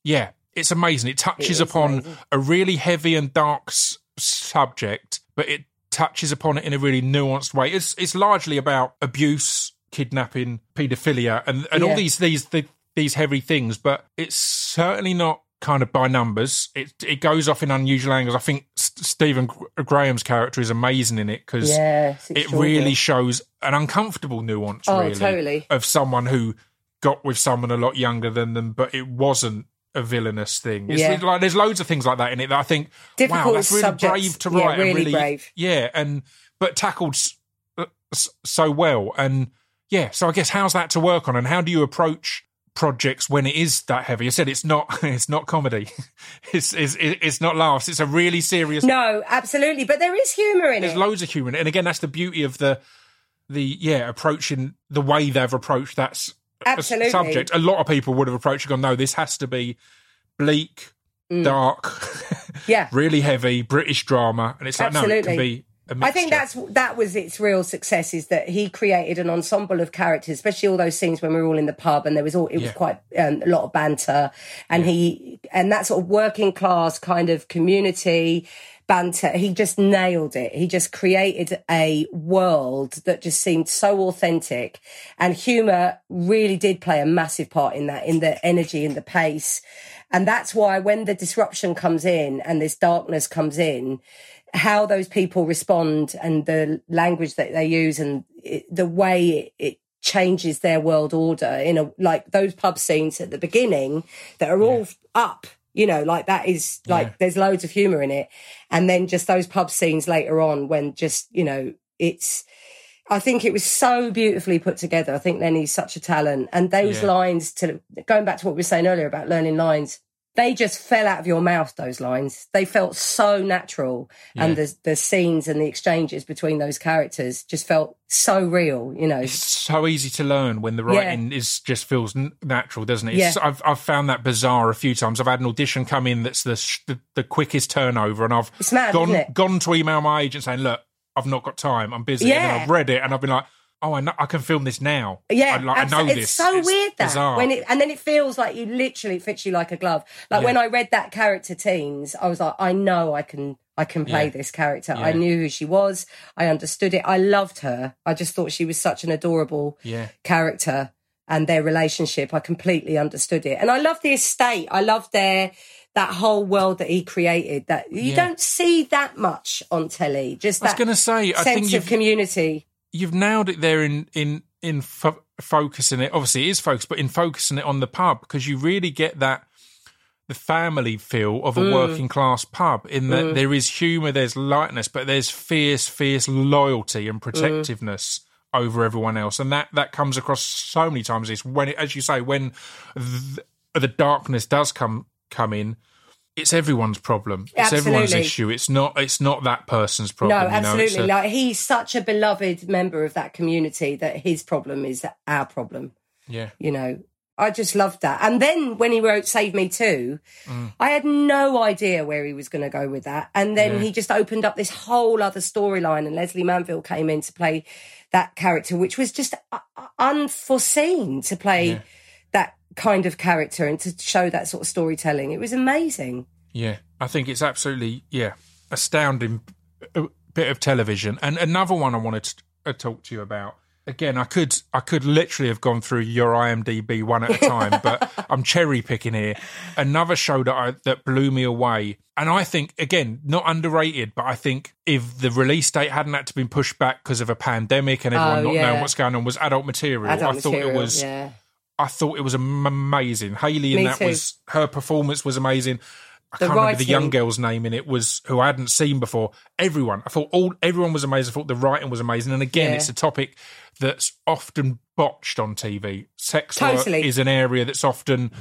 yeah, it's amazing. It touches is upon amazing. a really heavy and dark s- subject, but it touches upon it in a really nuanced way. It's it's largely about abuse, kidnapping, paedophilia, and and all these these the, these heavy things. But it's certainly not kind of by numbers. It it goes off in unusual angles. I think Stephen Gr- Graham's character is amazing in it because Yeah, it really shows an uncomfortable nuance. Oh, really, totally. of someone who got with someone a lot younger than them, but it wasn't a villainous thing. It's Yeah. like there's loads of things like that in it that I think, wow, Difficult that's really subjects. brave to Yeah, write. and really brave. Yeah, and but tackled uh, so well, and yeah. So I guess how's that to work on, and how do you approach? projects when it is that heavy. I said it's not it's not comedy. It's it's it's not laughs. It's a really serious No, absolutely, but there is humour in there's it. There's loads of humour in it. And again, that's the beauty of the the yeah approaching the way they've approached that s- Absolutely. subject. A lot of people would have approached it. Gone, no, this has to be bleak, Mm. dark, yeah, really heavy British drama, and it's like no, it can Absolutely. be a I think that's that was its real success is that he created an ensemble of characters, especially all those scenes when we were all in the pub and there was all it was Yeah. quite um, a lot of banter, and he and that sort of working class kind of community banter. He just nailed it. He just created a world that just seemed so authentic, and humor really did play a massive part in that, in the energy and the pace. And that's why when the disruption comes in and this darkness comes in, how those people respond and the language that they use and it, the way it, it changes their world order in a like those pub scenes at the beginning that are all up you know like that is like Yeah. there's loads of humor in it and then just those pub scenes later on when just you know it's I think it was so beautifully put together. I think Lennie's such a talent. And those Yeah. lines to going back to what we were saying earlier about learning lines, they just fell out of your mouth, those lines. They felt so natural. And the the scenes and the exchanges between those characters just felt so real, you know. It's so easy to learn when the writing is just feels n- natural, doesn't it? It's, Yeah. I've I've found that bizarre a few times. I've had an audition come in that's the sh- the, the quickest turnover, and I've mad, gone gone to email my agent saying, "Look, I've not got time. I'm busy." And Yeah. I've read it, and I've been like, "Oh, I know, I can film this now." Yeah, I, like, I know absolutely. this. It's so weird that bizarre. when it and then it feels like you literally fits you like a glove. Like Yeah. when I read that character teens, I was like, I know I can I can play Yeah. this character. I knew who she was. I understood it. I loved her. I just thought she was such an adorable yeah, character and their relationship. I completely understood it. And I love the estate. I love their that whole world that he created that you Yeah. don't see that much on telly. Just I was going to say, I think sense you've of community. You've nailed it there in in in fo- focusing it. Obviously, it is focused, but in focusing it on the pub because you really get that the family feel of a Mm. working class pub. In that there is humour, there's lightness, but there's fierce, fierce loyalty and protectiveness. Over everyone else, and that that comes across so many times. Is when, it, as you say, when th- the darkness does come come in, it's everyone's problem. It's everyone's issue. It's not. It's not that person's problem. No, you know? Absolutely. a- like he's such a beloved member of that community that his problem is our problem. yeah, You know, I just loved that. And then when he wrote "Save Me Too," Mm. I had no idea where he was going to go with that. And then Yeah. he just opened up this whole other storyline, and Lesley Manville came in to play that character, which was just uh, uh, unforeseen to play Yeah. That kind of character and to show that sort of storytelling. It was amazing. Yeah, I think it's absolutely yeah astounding uh, bit of television. And another one I wanted to uh, talk to you about. Again, I could I could literally have gone through your IMDb one at a time, but I'm cherry picking here. Another show that I, that blew me away, and I think again not underrated, but I think if the release date hadn't had to been pushed back because of a pandemic and everyone Oh, not yeah. knowing what's going on, was Adult Material. Adult I thought material, it was yeah. I thought it was amazing. Hayley and that too. was her performance was amazing. I The can't remember the young girl's name in it was who I hadn't seen before. Everyone, I thought all everyone was amazing. I thought the writing was amazing. And again, Yeah. it's a topic that's often botched on TV. Sex Totally. work is an area that's often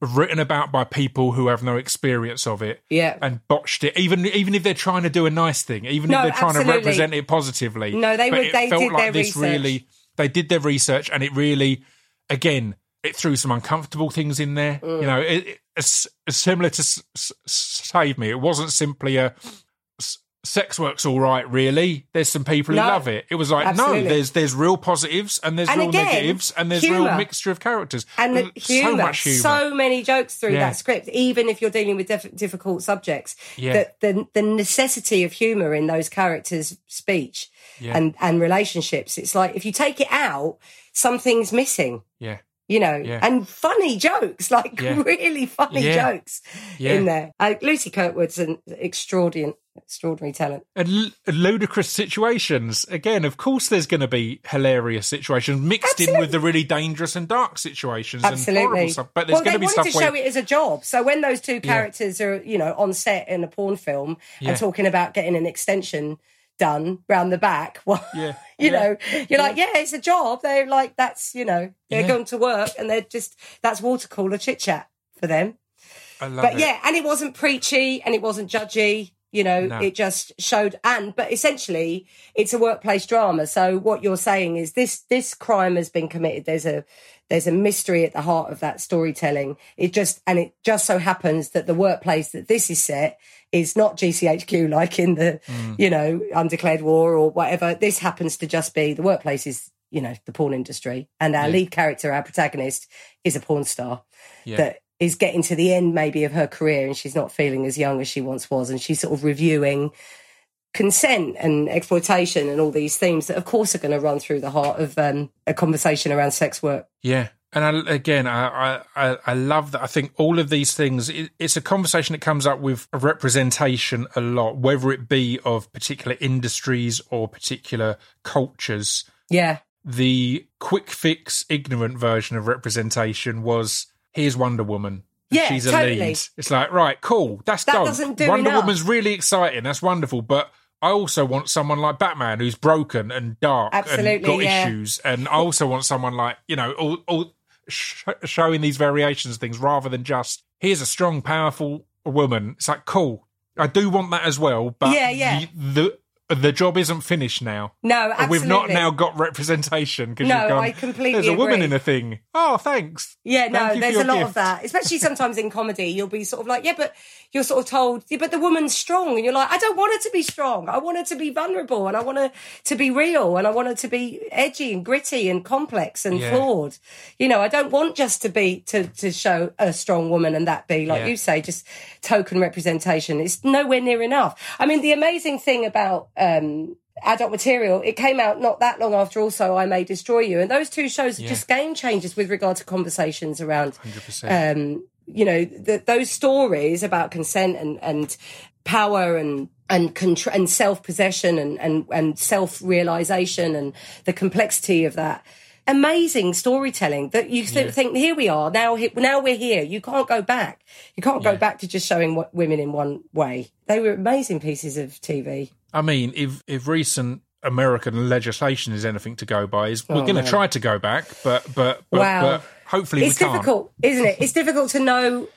written about by people who have no experience of it. Yeah. And botched it, even even if they're trying to do a nice thing, even No, if they're trying to represent it positively. No, they But were- it they felt did like their this research. really they did their research and it really again it threw some uncomfortable things in there Mm. you know it, it- it's, it's similar to S- S- save me it wasn't simply a S- sex work's all right really there's some people who No, love it it was like absolutely. no there's there's real positives and there's And real again, negatives and there's real mixture of characters and the so humor, much humor so many jokes through Yeah. that script, even if you're dealing with diff- difficult subjects. Yeah. That the the necessity of humor in those characters' speech Yeah. and and relationships. It's like if you take it out, something's missing. yeah You know, Yeah. and funny jokes, like Yeah. really funny Yeah. jokes Yeah. in there. Uh, Lucy Kirkwood's an extraordinary, extraordinary talent. and l- ludicrous situations. Again, of course, there's going to be hilarious situations mixed in with the really dangerous and dark situations and Absolutely. horrible stuff. But there's well, going to be wanted stuff to show where it as a job. So when those two characters are, you know, on set in a porn film Yeah. and talking about getting an extension done round the back, well, Yeah. you Yeah. know, you're like, yeah, it's a job. They're like, that's, you know, they're Yeah. going to work and they're just that's water cooler chit chat for them. I love But it. yeah, and it wasn't preachy and it wasn't judgy. You know, No. it just showed, and but essentially, it's a workplace drama. So what you're saying is this this crime has been committed. There's a there's a mystery at the heart of that storytelling. It just and it just so happens that the workplace that this is set is not GCHQ like in the you know undeclared war or whatever. This happens to just be the workplace is you know the porn industry, and our lead character, our protagonist, is a porn star Yeah. that is getting to the end maybe of her career and she's not feeling as young as she once was and she's sort of reviewing consent and exploitation and all these themes that of course are going to run through the heart of um, a conversation around sex work Yeah. And I, again, I, I, I love that. I think all of these things, it, it's a conversation that comes up with representation a lot, whether it be of particular industries or particular cultures. yeah The quick fix, ignorant version of representation was here's Wonder Woman. Yeah, She's a totally. lead. It's like, right, cool. That's That dope. doesn't do Wonder enough. Woman's really exciting. That's wonderful. But I also want someone like Batman who's broken and dark and Absolutely, got yeah. issues. And I also want someone like, you know, all, all sh- showing these variations of things rather than just, here's a strong, powerful woman. It's like, cool. I do want that as well. But Yeah, yeah. The, the, the job isn't finished now. no absolutely. We've not now got representation because No, you've gone, I completely There's a woman in a thing. Oh, thanks. Yeah, Thank no, there's a lot gift. of that, especially sometimes in comedy. You'll be sort of like, yeah, but you're sort of told, yeah, but the woman's strong. And you're like, I don't want her to be strong. I want her to be vulnerable and I want her to be real and I want her to be edgy and gritty and complex and Yeah. flawed. You know, I don't want just to be, to, to show a strong woman and that be, like Yeah. you say, just token representation. It's nowhere near enough. I mean, the amazing thing about, um, adult material it came out not that long after also i may destroy you and those two shows are just game changers with regard to conversations around 100%. um, you know, th those stories about consent and, and power and and contr- and self possession and and, and self realization and the complexity of that. Amazing storytelling that you th- think here we are now. he- Now we're here. You can't go back. You can't go back to just showing what women in one way. They were amazing pieces of TV. I mean, if if recent American legislation is anything to go by, is we're Oh, going to try to go back, but but but, Wow. but hopefully it's we can't. difficult, isn't it? It's difficult to know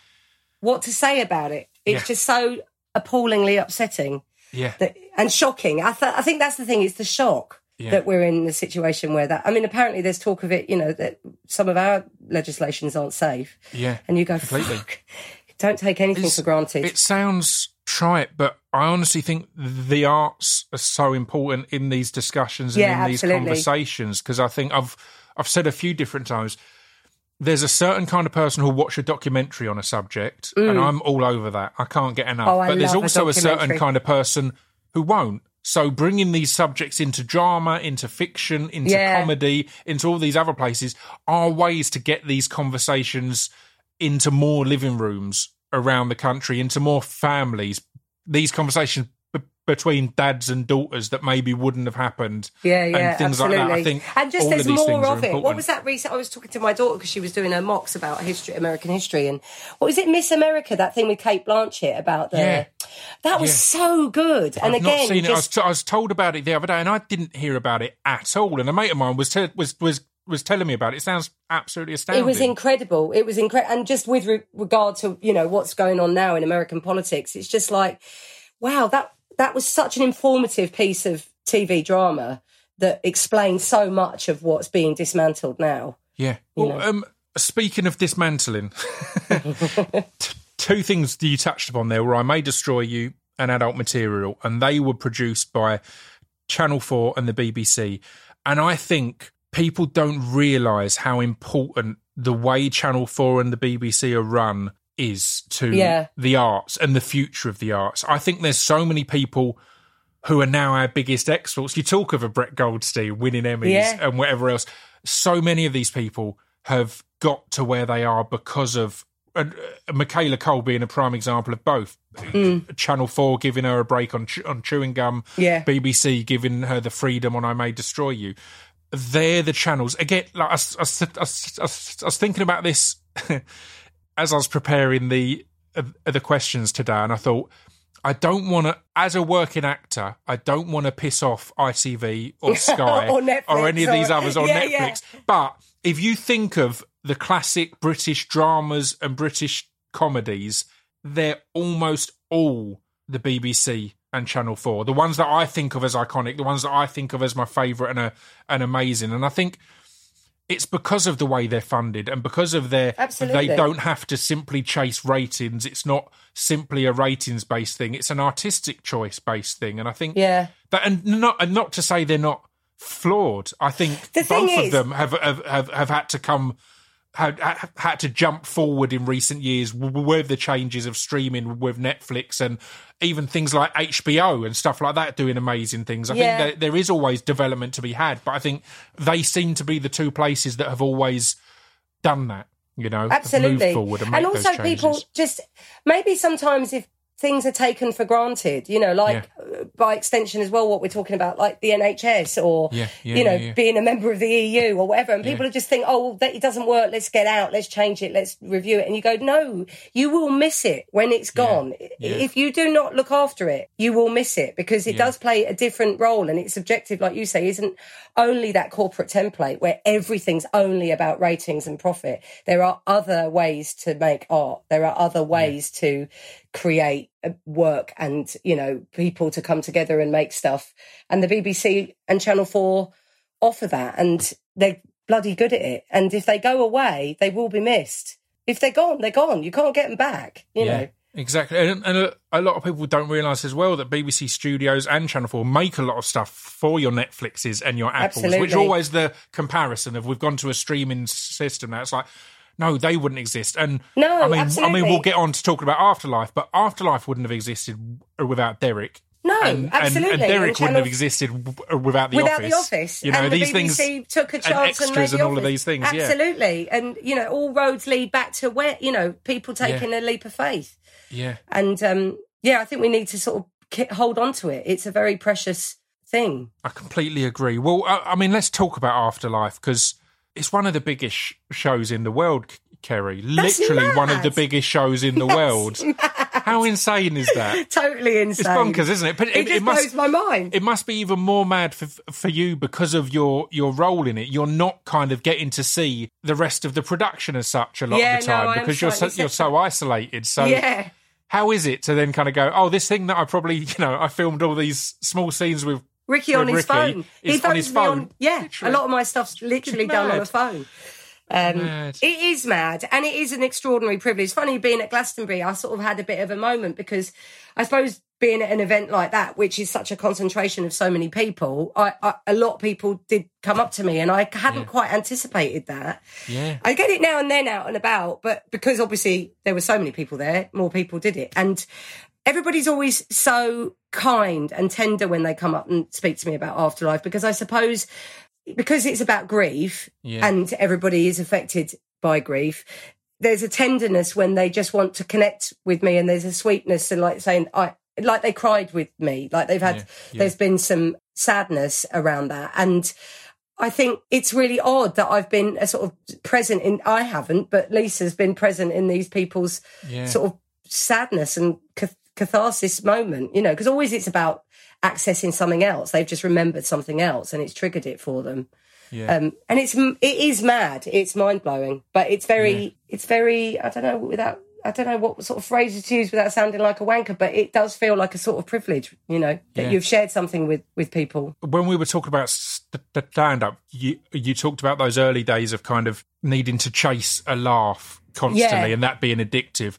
what to say about it. It's Yeah. just so appallingly upsetting. Yeah, that, and shocking. I, th- I think that's the thing. It's the shock Yeah. that we're in the situation where that. I mean, apparently there's talk of it. You know that some of our legislations aren't safe, yeah. and you go, Completely. fuck. Don't take anything It's- for granted. It sounds trite, but I honestly think the arts are so important in these discussions and Yeah, in these absolutely. conversations because I think I've I've said a few different times. There's a certain kind of person who'll watch a documentary on a subject, and I'm all over that. I can't get enough. Mm. Oh, but there's love a also a, certain kind of person who won't. So bringing these subjects into drama, into fiction, into Yeah. comedy, into all these other places are ways to get these conversations into more living rooms around the country, into more families. These conversations b- between dads and daughters that maybe wouldn't have happened. yeah, yeah, and things absolutely. like that. I think and just there's of more of it. What was that recent? I was talking to my daughter because she was doing her mocks about history, American history, and what was it, Miss America? That thing with Cate Blanchett about the. Yeah. That was Yeah. so good. And I've again, it. I was, t- I was told about it the other day, and I didn't hear about it at all. And a mate of mine was te- was was was telling me about it. It sounds absolutely astounding. It was incredible. It was incredible. And just with re- regard to, you know, what's going on now in American politics, it's just like, wow, that, that was such an informative piece of TV drama that explains so much of what's being dismantled now. Yeah. Well, um, speaking of dismantling, t- two things that you touched upon there were I May Destroy You and Adult Material, and they were produced by Channel 4 and the BBC. And I think people don't realise how important the way Channel 4 and the BBC are run is to Yeah. the arts and the future of the arts. I think there's so many people who are now our biggest exports. You talk of a Brett Goldstein winning Emmys Yeah. and whatever else. So many of these people have got to where they are because of and uh, Michaela Coel being a prime example of both. Channel Four giving her a break on on chewing gum. Yeah. BBC giving her the freedom on I May Destroy You. They're the channels again. Like I, was- I, I, I was- I was thinking about this as I was preparing the uh, the questions today, and I thought I don't want to, as a working actor, I don't want to piss off ITV or Sky Or Netflix any of these or- others on Yeah, Netflix. yeah. But if you think of the classic British dramas and British comedies, they're almost all the BBC and Channel Four, the ones that I think of as iconic, the ones that I think of as my favourite and uh, and amazing. And I think it's because of the way they're funded and because of their Absolutely. they don't have to simply chase ratings. It's not simply a ratings based thing. It's an artistic choice based thing. And I think Yeah. that and not and not to say they're not flawed. I think both of them have have, have have had to come had had- to jump forward in recent years with the changes of streaming with Netflix and even things like HBO and stuff like that doing amazing things. I Yeah. think that there is always development to be had, but I think they seem to be the two places that have always done that. You know, Absolutely. and, make also people just maybe sometimes if things are taken for granted, you know, like uh, by extension as well, what we're talking about, like the NHS or, Yeah, yeah, you know, yeah, yeah. being a member of the EU or whatever. And people just think, oh, that it doesn't work. Let's get out. Let's change it. Let's review it. And you go, no, you will miss it when it's gone. yeah. If you do not look after it, you will miss it because it does play a different role and it's subjective, like you say, isn't only that corporate template where everything's only about ratings and profit. There are other ways to make art. There are other ways to create work and, you know, people to come together and make stuff. And the BBC and Channel 4 offer that and they're bloody good at it. And if they go away, they will be missed. If they're gone, they're gone. You can't get them back, you know. Exactly, and, and a, a lot of people don't realise as well that BBC Studios and Channel Four make a lot of stuff for your Netflixes and your Apples, which Absolutely. are always the comparison of we've gone to a streaming system now. It's like, no, they wouldn't exist. And No, I mean, I mean, we'll get on to talking about Afterlife, but Afterlife wouldn't have existed without Derek. No, and, and, absolutely. and Derek And wouldn't have existed without the without office. the office. You know, and the these BBC things took a chance and, extras the and all of these things, yeah. Absolutely, and you know, all roads lead back to where you know people taking a leap of faith, Yeah, and um, yeah, I think we need to sort of hold on to it. It's a very precious thing. I completely agree. Well, I, I mean, let's talk about Afterlife because it's one of the biggest sh- shows in the world, Kerry. That's Literally one of the biggest shows in the world. How insane is that? Totally insane. It's bonkers, isn't it? But It, just must blows my mind. it must be even more mad for for you because of your your role in it. You're not kind of getting to see the rest of the production as such a lot Yeah, of the time am because you're so, you're so isolated. So yeah, how is it to then kind of go, oh, this thing that I probably you know I filmed all these small scenes with Ricky on his Ricky phone. he on his phones me phone. on. Yeah, Literally. a lot of my stuff's literally done on a phone. Um, it is mad, and it is an extraordinary privilege. Funny being at Glastonbury. I sort of had a bit of a moment because I suppose being at an event like that, which is such a concentration of so many people, I, I a lot of people did come up to me, and I hadn't quite anticipated that. yeah I get it now and then out and about, but because obviously there were so many people there, more people did it. And everybody's always so kind and tender when they come up and speak to me about afterlife because I suppose because it's about grief Yeah. and everybody is affected by grief. There's a tenderness when they just want to connect with me, and there's a sweetness and like saying, "I like they cried with me, like they've had." Yeah, yeah. There's been some sadness around that, and I think it's really odd that I've been a sort of present in. I haven't, but Lisa's been present in these people's Yeah. sort of sadness and catharsis moment. You know, because always it's about accessing something else. They've just remembered something else, and it's triggered it for them. yeah. Um, and it's it is mad. It's mind blowing, but it's very it's very I don't know without. I don't know what sort of phrase to use without sounding like a wanker, but it does feel like a sort of privilege, you know, that Yeah. you've shared something with with people. when we were talking about the stand up, you you talked about those early days of kind of needing to chase a laugh constantly Yeah. and that being addictive.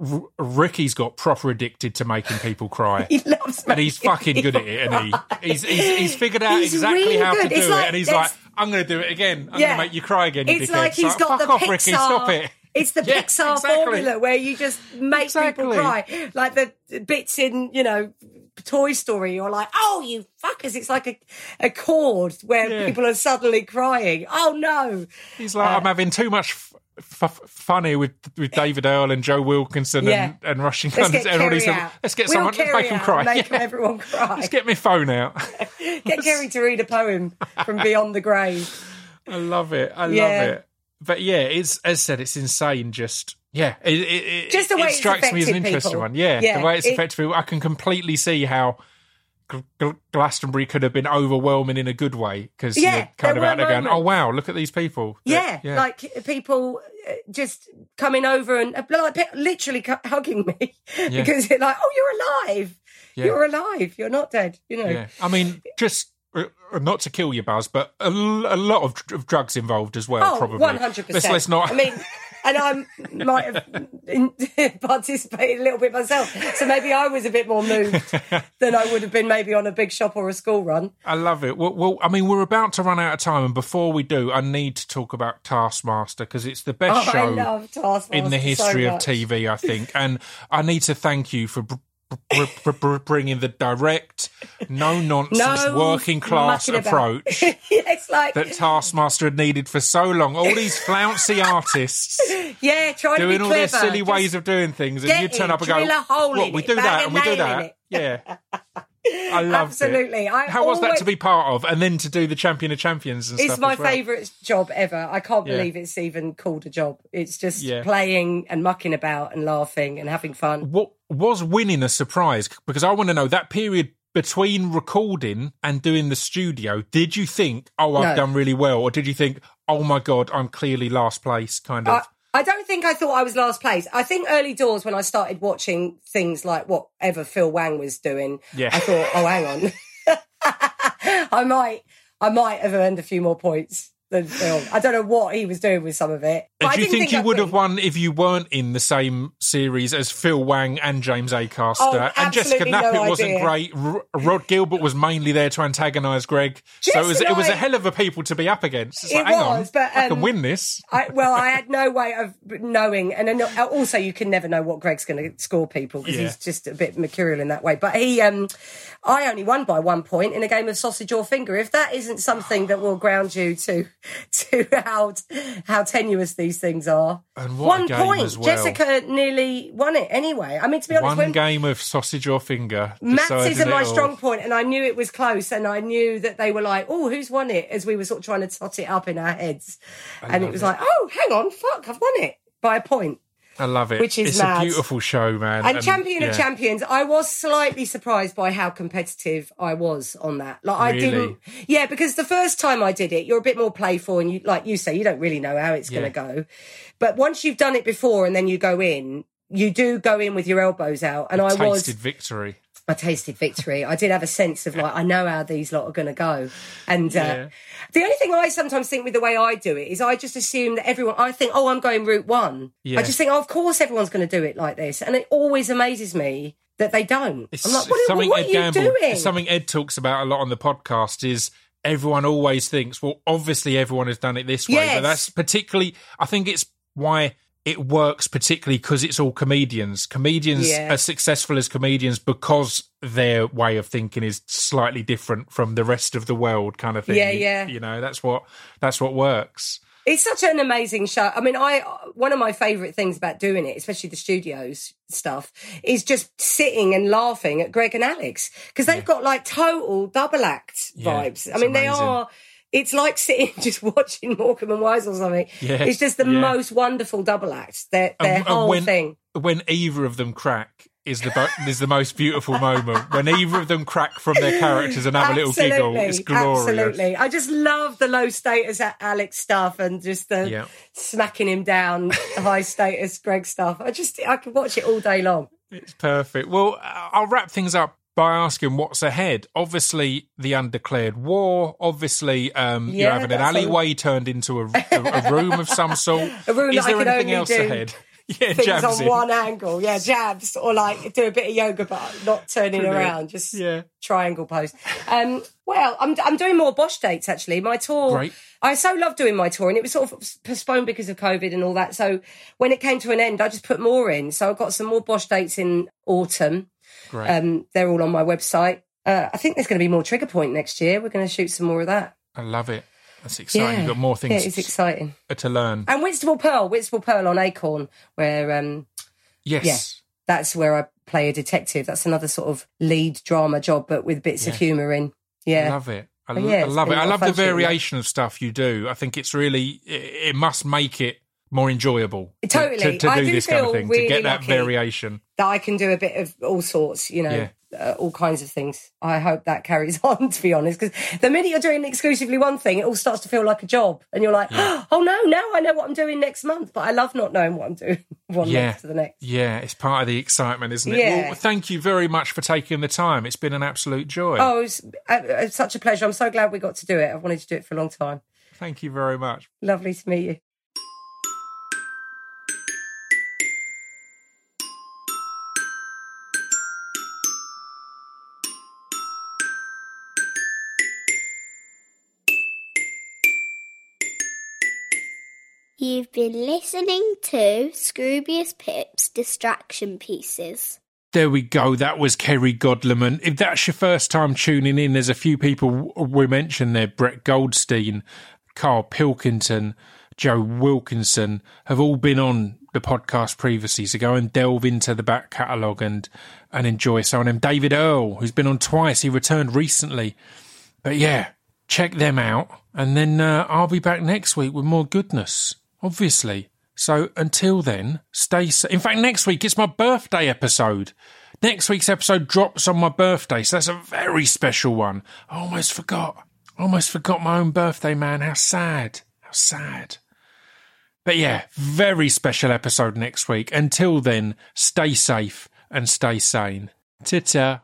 R- Ricky's got proper addicted to making people cry. He loves And he's fucking good at it, and he he's, he's he's figured out He's exactly really how to do It's it, like- and he's like, "I'm going to do it again. I'm Yeah. going to make you cry again." You It's dickhead." like he's It's got the off, Pixar. Ricky. Stop it. It's the Yeah, Pixar exactly. formula where you just make Exactly. people cry, like the bits in you know Toy Story. You're like, oh, you fuckers! It's like a a chord where Yeah. people are suddenly crying. Oh no! He's like, uh, I'm having too much f- f- fun here with with eh. David Earl and Joe Wilkinson Yeah. and, and Rushing Let's Guns. get Everybody Kerry said, let's get We'll someone, let's make him out cry. Make Yeah. everyone cry. Let's get my phone out. Get Kerry to read a poem from beyond the grave. I love it. I Yeah. love it. But yeah, it's as said, it's insane. Just yeah, it, it, it Just the way it it's strikes me as an affected interesting people. one. Yeah, the way it's it- affected people, I can completely see how Glastonbury could have been overwhelming in a good way because Yeah, you're kind of out there going, "Oh wow, look at these people." Yeah, yeah. like people uh, just coming over and uh, like literally hugging me because you're like, oh, you're alive. Yeah. You're alive. You're not dead. You know. Yeah, I mean, just uh, not to kill you, Buzz, but a lot of, of drugs involved as well. Oh, probably one hundred percent. let's not. I mean, and I might have in- participated a little bit myself, so maybe I was a bit more moved than I would have been maybe on a big shop or a school run. I love it. Well, well, I mean, we're about to run out of time, and before we do, I need to talk about Taskmaster because it's the best Oh, show in the so history of. TV, I think. And I need to thank you for br- br- br- br- bringing the direct, no nonsense, No working class approach it's like that Taskmaster had needed for so long. All these flouncy artists yeah, trying to doing be all clever. their silly Just- ways of doing things, and you turn it, up and go, drill a hole "What? We do that and we do that." it. Yeah, I loved Absolutely. it. I How was that to be part of, and then to do the Champion of Champions and It's stuff? my well? favourite job ever. I can't Yeah. believe it's even called a job. It's just Yeah. playing and mucking about and laughing and having fun. What was winning a surprise? Because I want to know that period between recording and doing the studio. Did you think, "Oh, I've No. done really well," or did you think, "Oh my god, I'm clearly last place"? Kind of. I don't think I thought I was last place. I think early doors when I started watching things like whatever Phil Wang was doing, Yeah. I thought, oh, hang on, I might, I might have earned a few more points than Phil. I don't know what he was doing with some of it. But And I do you didn't think, you would win. have won if you weren't in the same series as Phil Wang and James Acaster? Oh, and Jessica Knappett no wasn't great. R- Rhod Gilbert was mainly there to antagonise Greg. so it was, it was a hell of a people to be up against. It's It like, hang on, was, but, I can um, win this. I, well, I had no way of knowing, and then also you can never know what Greg's going to score people because Yeah. he's just a bit mercurial in that way. But he, um, I only won by one point in a game of sausage or finger. If that isn't something that will ground you to to how how tenuous these things are, And one point. well. Jessica nearly won it anyway. I mean, to be honest, One game of sausage or finger. Maths isn't my all. strong point, and I knew it was close, and I knew that they were like, "Oh, who's won it?" As we were sort of trying to tot it up in our heads, and it was it. like, "Oh, hang on, fuck, I've won it by a point." I love it. Which is it's mad. a beautiful show, man. And Champion yeah. of Champions, I was slightly surprised by how competitive I was on that. Like I didn't, yeah, because the first time I did it, you're a bit more playful, and you, like you say, you don't really know how it's Yeah. going to go. But once you've done it before, and then you go in, you do go in with your elbows out, and I was Tasted victory. I tasted victory. I did have a sense of like, I know how these lot are going to go. And uh, Yeah. the only thing I sometimes think with the way I do it is I just assume that everyone, I think, oh, I'm going route one. Yeah. I just think, oh, of course everyone's going to do it like this. And it always amazes me that they don't. It's I'm like, what, something what Ed are you Gamble, doing? something Ed talks about a lot on the podcast is everyone always thinks, well, obviously everyone has done it this way, Yes. but that's particularly, I think it's why it works particularly because it's all comedians. Comedians Yeah. are successful as comedians because their way of thinking is slightly different from the rest of the world, kind of thing. Yeah, yeah. You know, that's what that's what works. It's such an amazing show. I mean, I one of my favorite things about doing it, especially the studios stuff, is just sitting and laughing at Greg and Alex because they've got like total double act Yeah, vibes. I mean, they are. It's like sitting just watching Morecambe and Wise or something. Yeah, it's just the yeah. most wonderful double act. Their their And- and whole when- thing. When either of them crack is the is the most beautiful moment. When either of them crack from their characters and have a little giggle, it's glorious. Absolutely. I just love the low status Alex stuff and just the Yeah. smacking him down, high status Greg stuff. I just I could watch it all day long. It's perfect. Well, I'll wrap things up by asking what's ahead. Obviously, the undeclared war. Obviously, um, you're having an a- alleyway turned into a, a, a room of some sort. A room Is there anything only else do ahead? Yeah, things on in. one angle. Yeah, jabs or like do a bit of yoga, but not turning Brilliant. around. Just Yeah. triangle pose. Um, well, I'm I'm doing more Bosh dates actually. My tour. Great. I so love doing my tour, and it was sort of postponed because of COVID and all that. So when it came to an end, I just put more in. So I've got some more Bosh dates in autumn. Great. Um, they're all on my website. Uh, I think there's going to be more Trigger Point next year. We're going to shoot some more of that. I love it. That's exciting. You've got more Yeah, things it's exciting. to learn. And Whitstable Pearl, Whitstable Pearl on Acorn, where um, Yes. yeah. that's where I play a detective. That's another sort of lead drama job, but with bits of humour in. Yeah. I love it. I, yeah, I love it. I love the variation of stuff you do. I think it's really, it, it must make it more enjoyable. to- Totally. To, to I do do this kind of thing, to get that variation. that I can do a bit of all sorts, you know, uh, all kinds of things. I hope that carries on, to be honest, because the minute you're doing exclusively one thing, it all starts to feel like a job, and you're like, oh no, now I know what I'm doing next month. But I love not knowing what I'm doing one Yeah. to the next. Yeah, it's part of the excitement, isn't it? Yeah. Well, thank you very much for taking the time. It's been an absolute joy. Oh, it uh, uh, such a pleasure. I'm so glad we got to do it. I've wanted to do it for a long time. Thank you very much. Lovely to meet you. You've been listening to Scroobius Pip's Distraction Pieces. There we go. That was Kerry Godliman. If that's your first time tuning in, there's a few people we mentioned there. Brett Goldstein, Karl Pilkington, Joe Wilkinson have all been on the podcast previously. So go and delve into the back catalogue and, and enjoy some of them. David Earl, who's been on twice, he returned recently. But yeah, check them out. And then uh, I'll be back next week with more goodness, obviously. So until then, stay safe. In fact, next week it's my birthday episode. Next week's episode drops on my birthday, so that's a very special one. I almost forgot. I almost forgot my own birthday, man. How sad. How sad. But yeah, very special episode next week. Until then, stay safe and stay sane. Ta-ta.